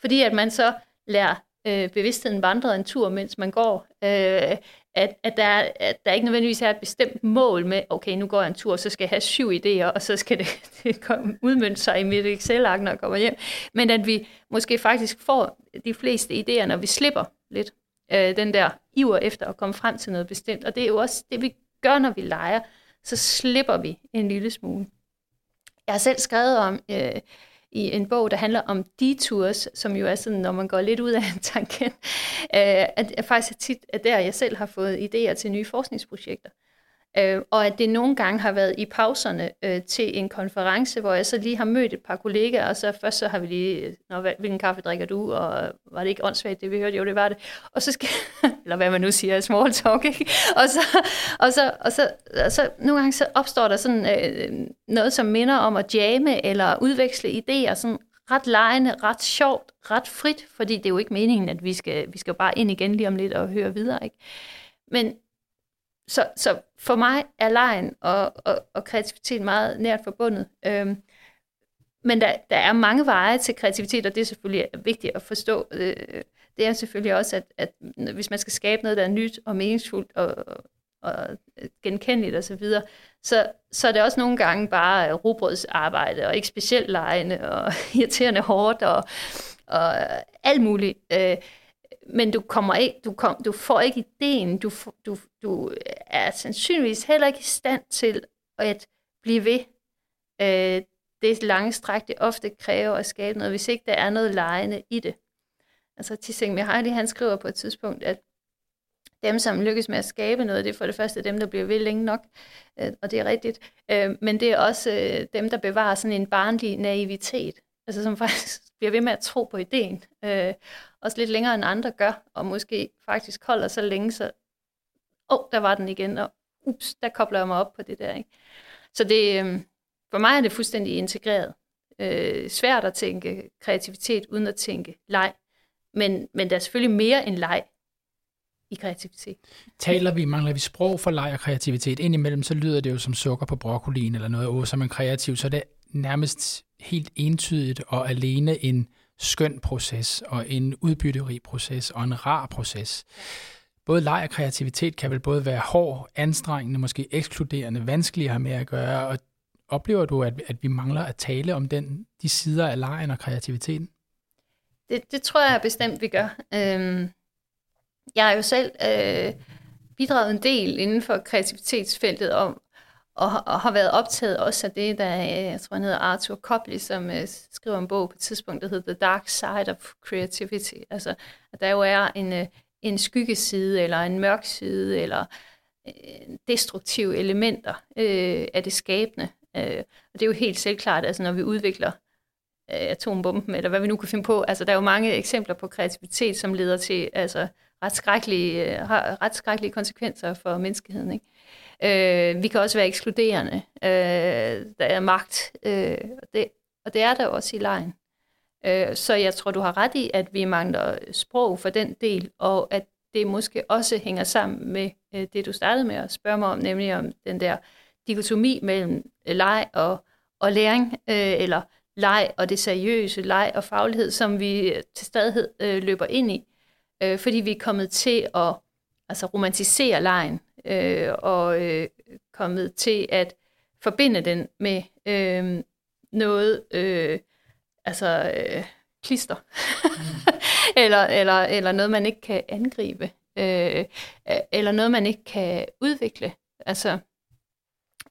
Fordi at man så lærer øh, bevidstheden vandre en tur, mens man går. Øh, at, at, der, at der ikke nødvendigvis er et bestemt mål med, okay, nu går jeg en tur, så skal jeg have syv idéer, og så skal det, det komme, udmønte sig i mit Excel-ark, når jeg kommer hjem. Men at vi måske faktisk får de fleste idéer, når vi slipper lidt øh, den der iver efter at komme frem til noget bestemt. Og det er jo også det, vi gør, når vi leger. Så slipper vi en lille smule. Jeg har selv skrevet om øh, i en bog, der handler om detours, som jo er sådan, når man går lidt ud af en tangent, øh, at jeg faktisk er tit at der, jeg selv har fået idéer til nye forskningsprojekter. Øh, og at det nogle gange har været i pauserne øh, til en konference, hvor jeg så lige har mødt et par kollegaer, og så først så har vi lige, Nå, hvilken kaffe drikker du, og var det ikke åndssvagt, det vi hørte? Jo, det var det. Og så skal, eller hvad man nu siger, small talk, ikke? Og så, og så, og så, og så nogle gange så opstår der sådan øh, noget, som minder om at jamme, eller udveksle idéer, sådan ret lejende, ret sjovt, ret frit, fordi det er jo ikke meningen, at vi skal, vi skal bare ind igen lige om lidt og høre videre, ikke? Men, så, så for mig er lejen og, og, og kreativitet meget nært forbundet. Øhm, men der, der er mange veje til kreativitet, og det er selvfølgelig vigtigt at forstå. Øh, det er selvfølgelig også, at, at hvis man skal skabe noget, der er nyt og meningsfuldt og, og genkendeligt osv., så, videre, så, så er det også nogle gange bare robrødsarbejde, og ikke specielt lejende, og irriterende hårdt, og, og alt muligt. Øh, men du kommer ikke, du, kom, du får ikke ideen, du, du, du er sandsynligvis heller ikke i stand til at blive ved. Øh, det lange stræk, det ofte kræver at skabe noget, hvis ikke der er noget lejende i det. Altså Tissing Mihaly, han skriver på et tidspunkt, at dem, som lykkes med at skabe noget, det er for det første dem, der bliver ved længe nok, øh, og det er rigtigt, øh, men det er også øh, dem, der bevarer sådan en barnlig naivitet, altså som faktisk bliver ved med at tro på ideen. Øh, også lidt længere end andre gør, og måske faktisk holder så længe, så åh, oh, der var den igen, og ups, der kobler jeg mig op på det der. Ikke? Så det, øh, for mig er det fuldstændig integreret. Øh, svært at tænke kreativitet uden at tænke leg. Men, men der er selvfølgelig mere end leg i kreativitet. Taler vi, mangler vi sprog for leg og kreativitet? Indimellem så lyder det jo som sukker på broccolien eller noget, åh, som en man kreativ, så er det nærmest helt entydigt og alene en skøn proces og en udbytterig proces og en rar proces. Både leg og kreativitet kan vel både være hård, anstrengende, måske ekskluderende, vanskelig at have med at gøre, og oplever du, at, at vi mangler at tale om den, de sider af lejen og kreativiteten? Det, det tror jeg bestemt, vi gør. Øhm, jeg har jo selv øh, bidraget en del inden for kreativitetsfeltet om, og, og har været optaget også af det, der øh, jeg tror, han hedder Arthur Copley, som øh, skriver en bog på et tidspunkt, der hedder The Dark Side of Creativity. Altså, at der jo er en, øh, en skyggeside, eller en mørk side, eller øh, destruktive elementer øh, af det skabende. Øh, og det er jo helt selvklart, altså når vi udvikler øh, atombomben, eller hvad vi nu kan finde på, altså der er jo mange eksempler på kreativitet, som leder til altså, ret, skrækkelige, øh, ret skrækkelige konsekvenser for menneskeheden. Ikke? Øh, vi kan også være ekskluderende. Øh, der er magt, øh, og, det, og det er der også i lejen. Øh, så jeg tror, du har ret i, at vi mangler sprog for den del, og at det måske også hænger sammen med øh, det, du startede med at spørge mig om, nemlig om den der dikotomi mellem øh, leg og, og læring, øh, eller leg og det seriøse, leg og faglighed, som vi øh, til stadighed øh, løber ind i, øh, fordi vi er kommet til at altså, romantisere lejen, øh, og øh, kommet til at forbinde den med øh, noget, øh, altså øh, klister, eller, eller, eller noget, man ikke kan angribe, øh, eller noget, man ikke kan udvikle. Altså,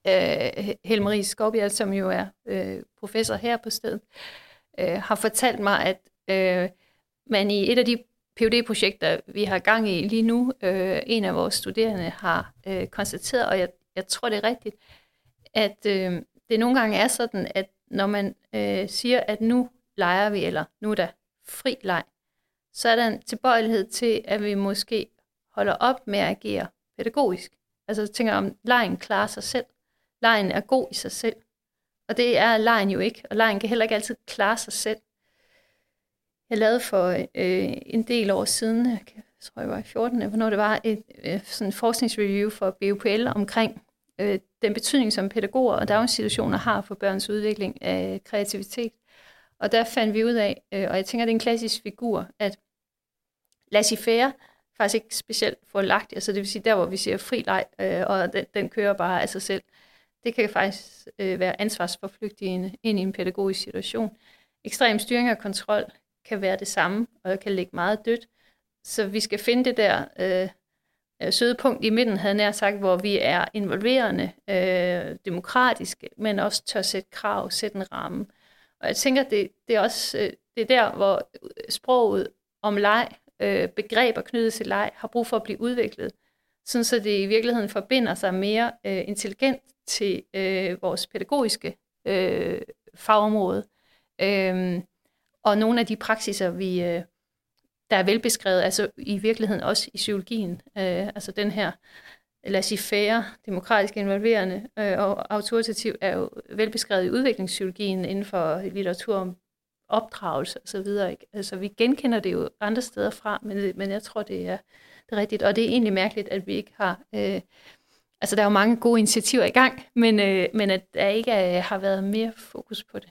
øh, Helmarie Skovbjerg, som jo er øh, professor her på stedet, øh, har fortalt mig, at øh, man i et af de phd projekter vi har gang i lige nu, øh, en af vores studerende har øh, konstateret, og jeg, jeg tror, det er rigtigt, at øh, det nogle gange er sådan, at når man øh, siger, at nu leger vi, eller nu er der fri leg, så er der en tilbøjelighed til, at vi måske holder op med at agere pædagogisk. Altså jeg tænker om, lejen klarer sig selv. Lejen er god i sig selv. Og det er lejen jo ikke, og lejen kan heller ikke altid klare sig selv. Jeg lavede for øh, en del år siden, jeg tror jeg var i 14, hvornår det var, et øh, sådan forskningsreview for BUPL omkring øh, den betydning, som pædagoger og daginstitutioner har for børns udvikling af kreativitet. Og der fandt vi ud af, øh, og jeg tænker, det er en klassisk figur, at laissez-faire faktisk ikke specielt lagt, altså det vil sige der, hvor vi siger fri leg, øh, og den, den kører bare af sig selv. Det kan faktisk øh, være ansvarsforflygtigende ind i en pædagogisk situation. Ekstrem styring og kontrol kan være det samme, og kan ligge meget dødt. Så vi skal finde det der øh, øh søde punkt i midten, havde nær sagt, hvor vi er involverende, øh, demokratiske, men også tør sætte krav, sætte en ramme. Og jeg tænker, det, det er også øh, det er der, hvor øh, sproget om leg, øh, begreber knyttet til leg, har brug for at blive udviklet, sådan så det i virkeligheden forbinder sig mere øh, intelligent til øh, vores pædagogiske øh, fagområde. Øh, og nogle af de praksiser, vi, øh, der er velbeskrevet, altså i virkeligheden også i psykologien, øh, altså den her laissez-faire, demokratisk involverende øh, og autoritativ, er jo velbeskrevet i udviklingspsykologien inden for litteratur om opdragelse og så videre. Altså vi genkender det jo andre steder fra, men, men jeg tror, det er, det er rigtigt. Og det er egentlig mærkeligt, at vi ikke har... Øh, altså der er jo mange gode initiativer i gang, men, øh, men at der ikke øh, har været mere fokus på det.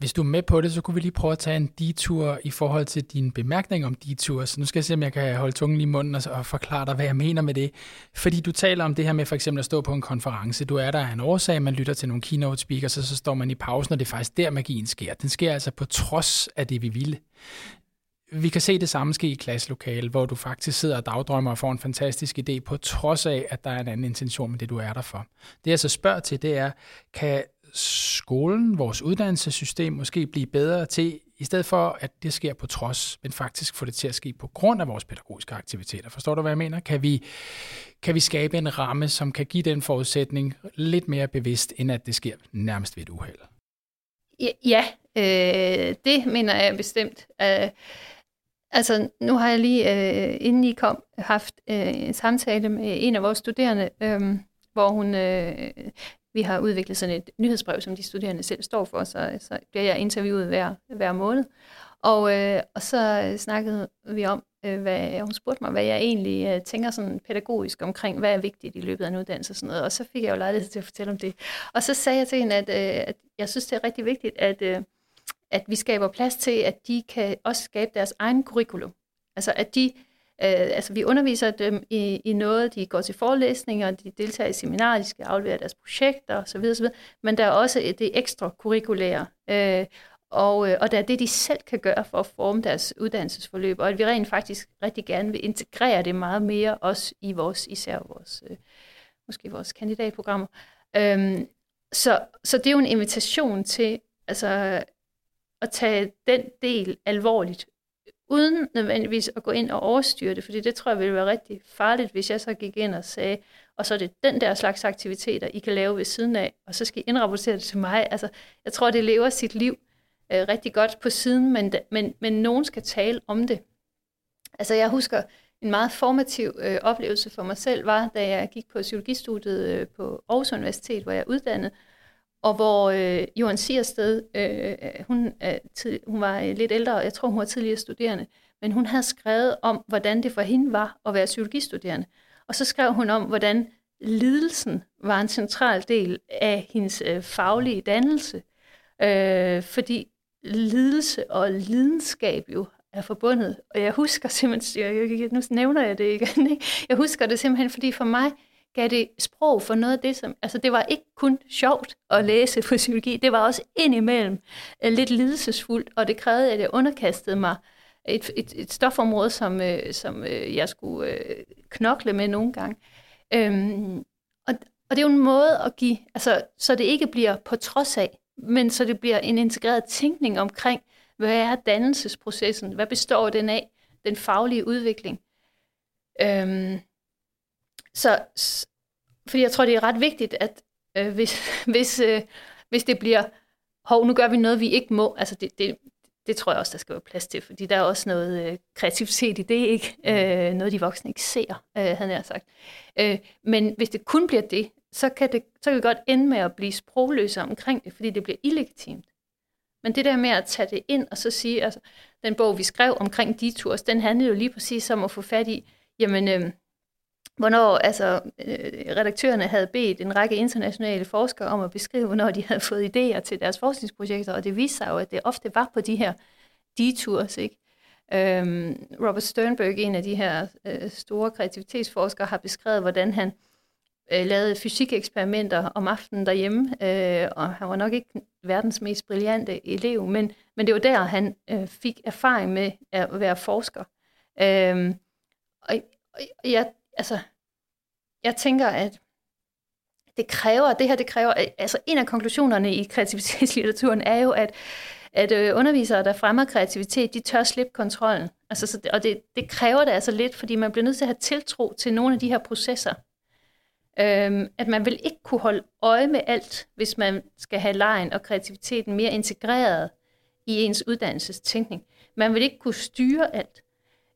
Hvis du er med på det, så kunne vi lige prøve at tage en detur i forhold til din bemærkning om detur. Så nu skal jeg se, om jeg kan holde tungen i munden og, og forklare dig, hvad jeg mener med det. Fordi du taler om det her med for eksempel at stå på en konference. Du er der af en årsag, man lytter til nogle keynote speakers, og så står man i pausen, og det er faktisk der, magien sker. Den sker altså på trods af det, vi ville. Vi kan se det samme ske i klasselokale, hvor du faktisk sidder og dagdrømmer og får en fantastisk idé, på trods af, at der er en anden intention med det, du er der for. Det jeg så spørger til, det er, kan skolen, vores uddannelsessystem måske blive bedre til, i stedet for at det sker på trods, men faktisk få det til at ske på grund af vores pædagogiske aktiviteter. Forstår du, hvad jeg mener? Kan vi, kan vi skabe en ramme, som kan give den forudsætning lidt mere bevidst, end at det sker nærmest ved et uheld? Ja, Øh, det mener jeg bestemt. Øh, altså, nu har jeg lige, øh, inden I kom, haft øh, en samtale med en af vores studerende, øh, hvor hun, øh, vi har udviklet sådan et nyhedsbrev, som de studerende selv står for, så, så bliver jeg interviewet hver, hver måned. Og, øh, og så øh, snakkede vi om, øh, hvad, hun spurgte mig, hvad jeg egentlig øh, tænker sådan pædagogisk omkring, hvad er vigtigt i løbet af en uddannelse og sådan noget. Og så fik jeg jo lejlighed til at fortælle om det. Og så sagde jeg til hende, at, øh, at jeg synes, det er rigtig vigtigt, at, øh, at vi skaber plads til, at de kan også skabe deres egen curriculum. Altså at de, Øh, altså vi underviser dem i, i noget, de går til forelæsninger, de deltager i seminarer, de skal aflevere deres projekter osv., osv. men der er også det ekstra kurrikulære. Øh, og, øh, og der er det, de selv kan gøre for at forme deres uddannelsesforløb, og at vi rent faktisk rigtig gerne vil integrere det meget mere, også i vores, især vores, øh, måske vores kandidatprogrammer. Øhm, så, så det er jo en invitation til altså, at tage den del alvorligt, uden nødvendigvis at gå ind og overstyre det, fordi det tror jeg ville være rigtig farligt, hvis jeg så gik ind og sagde, og så er det den der slags aktiviteter, I kan lave ved siden af, og så skal I indrapportere det til mig. Altså, jeg tror, det lever sit liv øh, rigtig godt på siden, men, men, men nogen skal tale om det. Altså jeg husker en meget formativ øh, oplevelse for mig selv var, da jeg gik på psykologistudiet øh, på Aarhus Universitet, hvor jeg er uddannet, og hvor øh, Johan Siersted, øh, hun, øh, tid, hun var øh, lidt ældre, jeg tror hun var tidligere studerende, men hun havde skrevet om, hvordan det for hende var at være psykologistuderende. Og så skrev hun om, hvordan lidelsen var en central del af hendes øh, faglige dannelse. Øh, fordi lidelse og lidenskab jo er forbundet. Og jeg husker simpelthen, jeg, nu nævner jeg det igen, ikke? jeg husker det simpelthen, fordi for mig gav det sprog for noget af det, som, altså det var ikke kun sjovt at læse fysiologi, psykologi, det var også indimellem uh, lidt lidelsesfuldt, og det krævede, at jeg underkastede mig et, et, et stofområde, som, uh, som uh, jeg skulle uh, knokle med nogle gange. Um, og, og det er jo en måde at give, altså, så det ikke bliver på trods af, men så det bliver en integreret tænkning omkring, hvad er dannelsesprocessen? Hvad består den af? Den faglige udvikling. Øhm, så, fordi jeg tror, det er ret vigtigt, at øh, hvis, hvis, øh, hvis det bliver, hov, nu gør vi noget, vi ikke må, altså det, det, det tror jeg også, der skal være plads til, fordi der er også noget øh, kreativitet i det, ikke? Øh, noget, de voksne ikke ser, øh, havde jeg sagt. Øh, men hvis det kun bliver det, så kan, det, så kan vi godt ende med at blive sprogløse omkring det, fordi det bliver illegitimt. Men det der med at tage det ind og så sige, altså den bog, vi skrev omkring detours, den handlede jo lige præcis om at få fat i, jamen, øh, hvornår altså, øh, redaktørerne havde bedt en række internationale forskere om at beskrive, hvornår de havde fået idéer til deres forskningsprojekter, og det viste sig jo, at det ofte var på de her detours, ikke? Øhm, Robert Sternberg, en af de her øh, store kreativitetsforskere, har beskrevet, hvordan han øh, lavede fysikeksperimenter om aftenen derhjemme, øh, og han var nok ikke verdens mest brillante elev, men, men det var der, han øh, fik erfaring med at være forsker. Øh, og, og jeg, altså, jeg tænker, at det kræver, det her det kræver, altså en af konklusionerne i kreativitetslitteraturen er jo, at, at øh, undervisere, der fremmer kreativitet, de tør slippe kontrollen. Altså, så, og det, det kræver det altså lidt, fordi man bliver nødt til at have tiltro til nogle af de her processer. Øhm, at man vil ikke kunne holde øje med alt, hvis man skal have lejen og kreativiteten mere integreret i ens uddannelsestænkning. Man vil ikke kunne styre alt.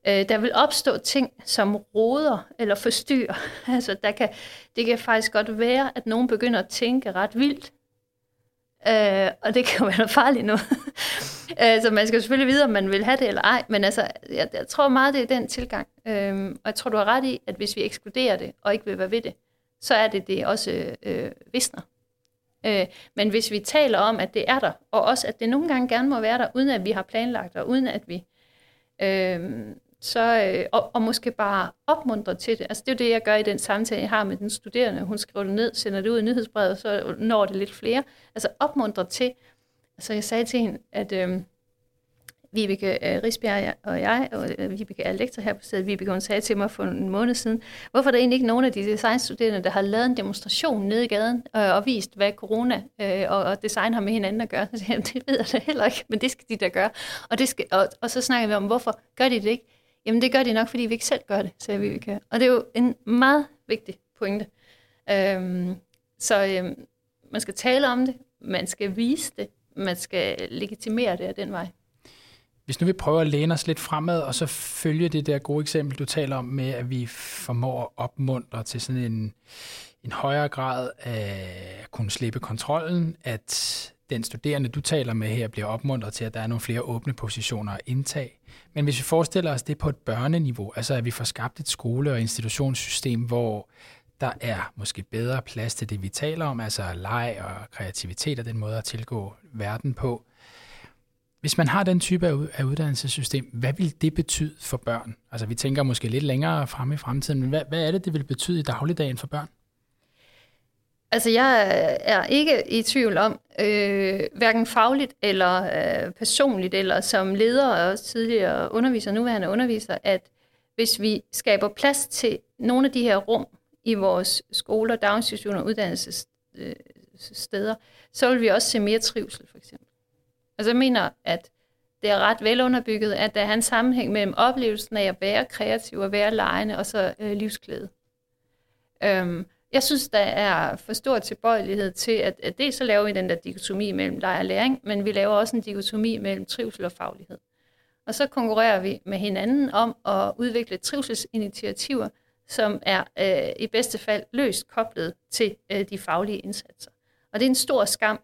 Øh, der vil opstå ting, som roder eller forstyrrer. altså, der kan, det kan faktisk godt være, at nogen begynder at tænke ret vildt. Øh, og det kan jo være noget farligt nu. altså, man skal selvfølgelig vide, om man vil have det eller ej. Men altså, jeg, jeg tror meget, det er den tilgang. Øh, og jeg tror, du har ret i, at hvis vi ekskluderer det, og ikke vil være ved det, så er det, det også øh, visner. Øh, men hvis vi taler om, at det er der, og også at det nogle gange gerne må være der, uden at vi har planlagt, og uden at vi... Øh, så, øh, og, og måske bare opmuntre til det. Altså det er jo det, jeg gør i den samtale, jeg har med den studerende. Hun skriver det ned, sender det ud i nyhedsbrevet, så når det lidt flere. Altså opmuntre til. Altså jeg sagde til hende, at... Øh, Vibeke øh, Risbjerg og jeg, og øh, Vibeke er lektor her på stedet, Vibeke hun sagde til mig for en måned siden, hvorfor er der egentlig ikke nogen af de designstuderende, der har lavet en demonstration nede i gaden øh, og vist, hvad corona øh, og, og design har med hinanden at gøre? Så jeg, det ved jeg da heller ikke, men det skal de da gøre. Og, det skal, og, og så snakker vi om, hvorfor gør de det ikke? Jamen det gør de nok, fordi vi ikke selv gør det, sagde Vibeke. Og det er jo en meget vigtig pointe. Øhm, så øhm, man skal tale om det, man skal vise det, man skal legitimere det af den vej. Hvis nu vi prøver at læne os lidt fremad, og så følge det der gode eksempel, du taler om med, at vi formår at opmuntre til sådan en, en højere grad af at kunne slippe kontrollen, at den studerende, du taler med her, bliver opmuntret til, at der er nogle flere åbne positioner at indtage. Men hvis vi forestiller os det på et børneniveau, altså at vi får skabt et skole- og institutionssystem, hvor der er måske bedre plads til det, vi taler om, altså leg og kreativitet og den måde at tilgå verden på. Hvis man har den type af uddannelsessystem, hvad vil det betyde for børn? Altså vi tænker måske lidt længere frem i fremtiden, men hvad, hvad er det, det vil betyde i dagligdagen for børn? Altså, jeg øh, er ikke i tvivl om, øh, hverken fagligt eller øh, personligt, eller som leder og tidligere underviser, nuværende underviser, at hvis vi skaber plads til nogle af de her rum i vores skoler, daginstitutioner og uddannelsessteder, øh, så vil vi også se mere trivsel, for eksempel. Altså, jeg mener, at det er ret velunderbygget, at der er en sammenhæng mellem oplevelsen af at være kreativ og være lejende, og så øh, livsglæde. Øhm, jeg synes, der er for stor tilbøjelighed til, at, at det så laver vi den der dikotomi mellem leg og læring, men vi laver også en dikotomi mellem trivsel og faglighed. Og så konkurrerer vi med hinanden om at udvikle trivselsinitiativer, som er øh, i bedste fald løst koblet til øh, de faglige indsatser. Og det er en stor skam,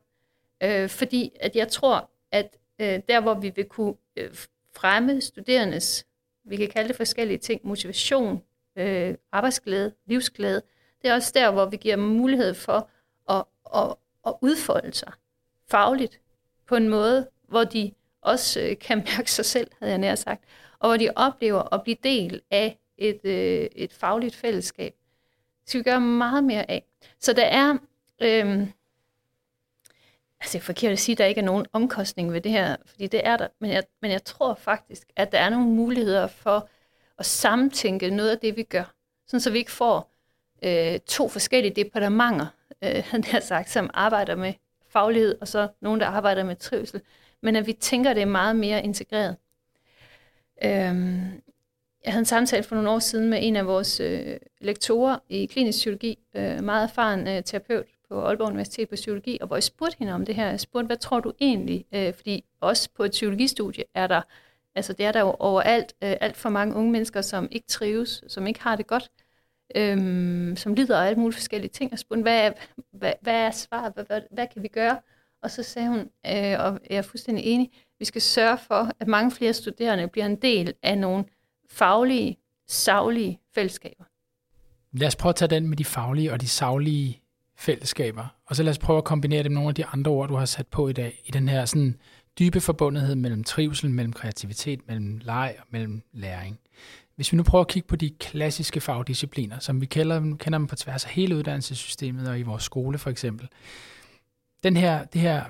øh, fordi at jeg tror, at øh, der hvor vi vil kunne øh, fremme studerendes, vi kan kalde det forskellige ting, motivation, øh, arbejdsglæde, livsglæde, det er også der, hvor vi giver dem mulighed for at, at, at udfolde sig fagligt på en måde, hvor de også øh, kan mærke sig selv, havde jeg nær sagt, og hvor de oplever at blive del af et, øh, et fagligt fællesskab. Det skal vi gøre meget mere af. Så der er, øh, altså det er forkert at sige, at der ikke er nogen omkostning ved det her, fordi det er der, men jeg, men jeg tror faktisk, at der er nogle muligheder for at samtænke noget af det, vi gør, sådan så vi ikke får øh, to forskellige departementer, øh, han har sagt, som arbejder med faglighed, og så nogen, der arbejder med trivsel, men at vi tænker det er meget mere integreret. Øhm, jeg havde en samtale for nogle år siden med en af vores øh, lektorer i klinisk psykologi, øh, meget erfaren øh, terapeut på Aalborg Universitet på psykologi, og hvor jeg spurgte hende om det her. Jeg spurgte, hvad tror du egentlig? Øh, fordi også på et psykologistudie er der, altså det er der jo overalt, øh, alt for mange unge mennesker, som ikke trives, som ikke har det godt øhm, som lider af alt mulige forskellige ting, og spurgte, hvad er, hvad, hvad er svaret, hvad, hvad, hvad kan vi gøre? Og så sagde hun, øh, og jeg er fuldstændig enig, vi skal sørge for, at mange flere studerende bliver en del af nogle faglige, savlige fællesskaber. Lad os prøve at tage den med de faglige og de savlige fællesskaber, og så lad os prøve at kombinere det med nogle af de andre ord, du har sat på i dag, i den her sådan dybe forbundethed mellem trivsel, mellem kreativitet, mellem leg og mellem læring. Hvis vi nu prøver at kigge på de klassiske fagdiscipliner, som vi kender, kender dem på tværs af hele uddannelsessystemet og i vores skole for eksempel, den her, det her,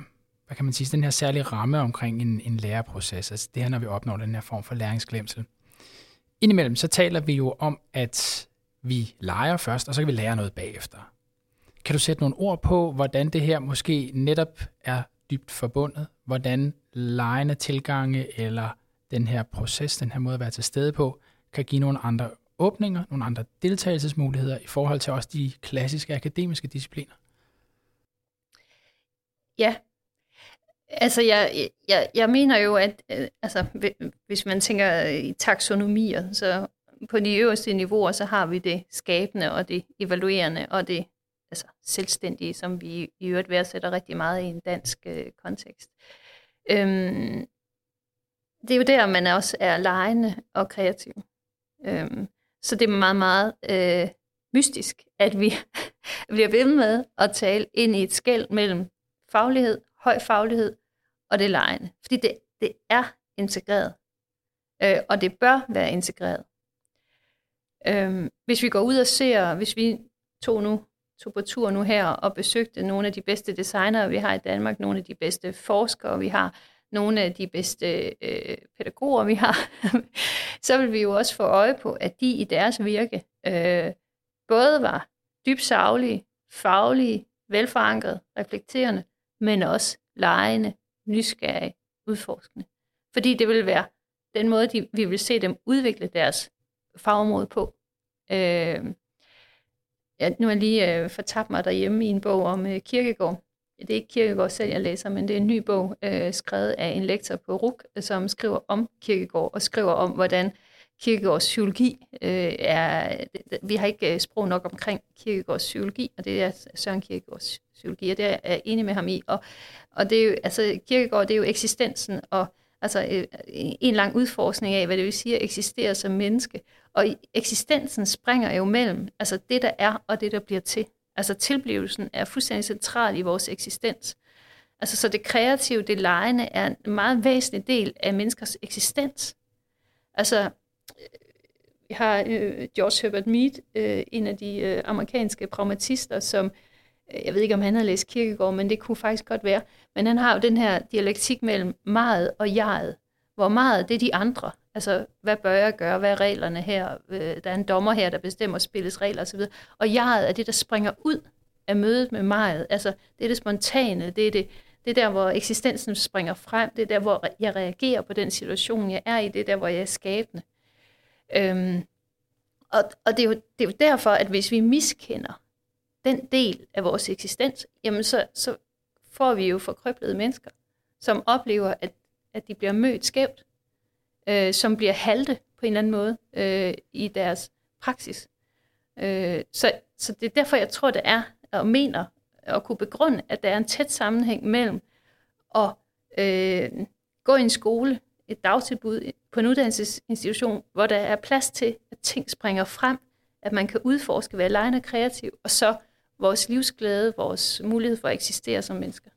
hvad kan man sige, den her særlige ramme omkring en, en læreproces, altså det her, når vi opnår den her form for læringsglemsel. Indimellem så taler vi jo om, at vi leger først, og så kan vi lære noget bagefter. Kan du sætte nogle ord på, hvordan det her måske netop er dybt forbundet? Hvordan legende tilgange eller den her proces, den her måde at være til stede på, kan give nogle andre åbninger, nogle andre deltagelsesmuligheder i forhold til også de klassiske akademiske discipliner? Ja, altså jeg, jeg, jeg mener jo, at øh, altså, hvis man tænker øh, i taksonomier, så på de øverste niveauer, så har vi det skabende og det evaluerende og det altså, selvstændige, som vi i øvrigt værdsætter rigtig meget i en dansk øh, kontekst. Øhm, det er jo der, man også er lejende og kreativ. Øhm, så det er meget, meget øh, mystisk, at vi bliver ved med at tale ind i et skæld mellem faglighed, høj faglighed og det lejende. Fordi det, det er integreret, øh, og det bør være integreret. Øhm, hvis vi går ud og ser, hvis vi tog nu tog på tur nu her og besøgte nogle af de bedste designere, vi har i Danmark, nogle af de bedste forskere, vi har, nogle af de bedste øh, pædagoger, vi har, så vil vi jo også få øje på, at de i deres virke øh, både var dybt savlige, faglige, velforankret, reflekterende, men også lejende, nysgerrige, udforskende. Fordi det vil være den måde, de, vi vil se dem udvikle deres fagområde på. Øh, ja, nu har jeg lige øh, fortabt mig derhjemme i en bog om øh, kirkegård, det er ikke Kirkegaard selv, jeg læser, men det er en ny bog, øh, skrevet af en lektor på RUK, som skriver om Kirkegaard, og skriver om, hvordan Kirkegaards psykologi øh, er... Vi har ikke øh, sprog nok omkring Kirkegaards psykologi, og det er Søren Kirkegaards psykologi, og det er jeg enig med ham i. Og, og det er jo, altså, Kirkegaard, det er jo eksistensen, og altså øh, en lang udforskning af, hvad det vil sige at eksistere som menneske. Og eksistensen springer jo mellem altså det, der er, og det, der bliver til. Altså tilblivelsen er fuldstændig central i vores eksistens. Altså så det kreative, det lejende, er en meget væsentlig del af menneskers eksistens. Altså, øh, vi har øh, George Herbert Mead, øh, en af de øh, amerikanske pragmatister, som, øh, jeg ved ikke om han har læst Kierkegaard, men det kunne faktisk godt være, men han har jo den her dialektik mellem meget og jeget, hvor meget det er de andre, Altså, hvad bør jeg gøre? Hvad er reglerne her? Øh, der er en dommer her, der bestemmer spillets regler osv. Og jeget er det, der springer ud af mødet med meget. Altså, det er det spontane. Det er det, det er der, hvor eksistensen springer frem. Det er der, hvor jeg reagerer på den situation, jeg er i. Det er der, hvor jeg er skabende. Øhm, og og det, er jo, det er jo derfor, at hvis vi miskender den del af vores eksistens, jamen så, så får vi jo forkrøblede mennesker, som oplever, at, at de bliver mødt skævt øh, som bliver halte på en eller anden måde øh, i deres praksis. Øh, så, så det er derfor, jeg tror, det er, og mener, at kunne begrunde, at der er en tæt sammenhæng mellem at øh, gå i en skole, et dagtilbud på en uddannelsesinstitution, hvor der er plads til, at ting springer frem, at man kan udforske, være lejende kreativ, og så vores livsglæde, vores mulighed for at eksistere som mennesker.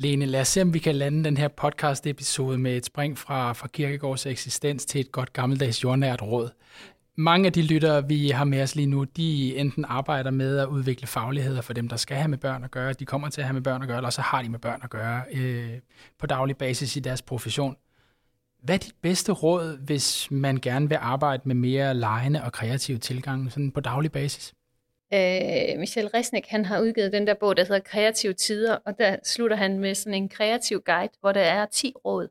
Lene, lad os se, om vi kan lande den her podcast-episode med et spring fra, fra Kirkegårds eksistens til et godt gammeldags jordnært råd. Mange af de lyttere, vi har med os lige nu, de enten arbejder med at udvikle fagligheder for dem, der skal have med børn at gøre, de kommer til at have med børn at gøre, eller så har de med børn at gøre øh, på daglig basis i deres profession. Hvad er dit bedste råd, hvis man gerne vil arbejde med mere lejende og kreative tilgange sådan på daglig basis? Øh, Michel Resnick, han har udgivet den der bog, der hedder Kreative Tider, og der slutter han med sådan en kreativ guide, hvor der er 10 råd,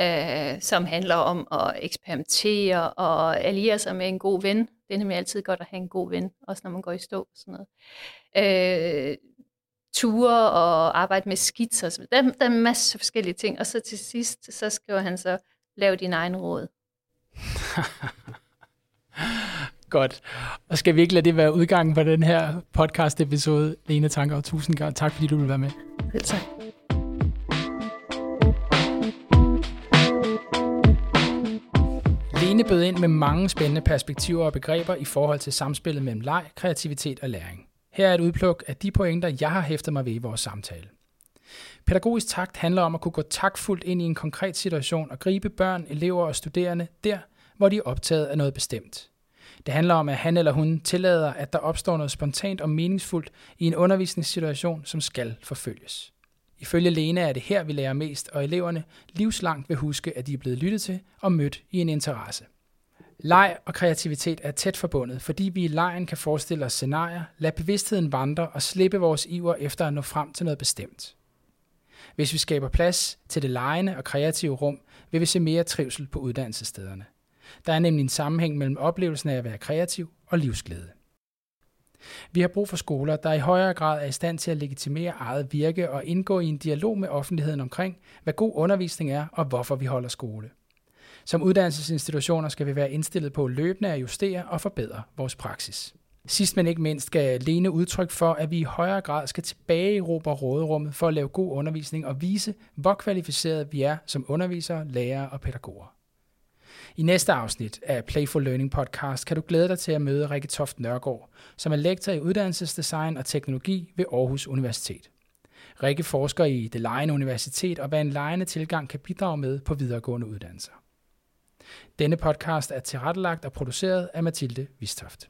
øh, som handler om at eksperimentere og alliere sig med en god ven. Det er nemlig altid godt at have en god ven, også når man går i stå og sådan noget. Øh, ture og arbejde med skitser. Der, der er en masse forskellige ting, og så til sidst, så skriver han så, lav din egen råd. Godt. Og skal vi ikke lade det være udgangen på den her podcast-episode, Lene Tanker, og tusind gange tak, fordi du vil være med. Selv tak. Lene bød ind med mange spændende perspektiver og begreber i forhold til samspillet mellem leg, kreativitet og læring. Her er et udpluk af de pointer, jeg har hæftet mig ved i vores samtale. Pædagogisk takt handler om at kunne gå taktfuldt ind i en konkret situation og gribe børn, elever og studerende der, hvor de er optaget af noget bestemt. Det handler om, at han eller hun tillader, at der opstår noget spontant og meningsfuldt i en undervisningssituation, som skal forfølges. Ifølge Lena er det her, vi lærer mest, og eleverne livslangt vil huske, at de er blevet lyttet til og mødt i en interesse. Leg og kreativitet er tæt forbundet, fordi vi i lejen kan forestille os scenarier, lade bevidstheden vandre og slippe vores iver efter at nå frem til noget bestemt. Hvis vi skaber plads til det lejende og kreative rum, vil vi se mere trivsel på uddannelsesstederne. Der er nemlig en sammenhæng mellem oplevelsen af at være kreativ og livsglæde. Vi har brug for skoler, der i højere grad er i stand til at legitimere eget virke og indgå i en dialog med offentligheden omkring, hvad god undervisning er og hvorfor vi holder skole. Som uddannelsesinstitutioner skal vi være indstillet på løbende at justere og forbedre vores praksis. Sidst men ikke mindst skal Lene udtryk for, at vi i højere grad skal tilbage i Europa råderummet for at lave god undervisning og vise, hvor kvalificerede vi er som undervisere, lærere og pædagoger. I næste afsnit af Playful Learning Podcast kan du glæde dig til at møde Rikke Toft Nørgaard, som er lektor i uddannelsesdesign og teknologi ved Aarhus Universitet. Rikke forsker i det lejende universitet og hvad en lejende tilgang kan bidrage med på videregående uddannelser. Denne podcast er tilrettelagt og produceret af Mathilde Vistoft.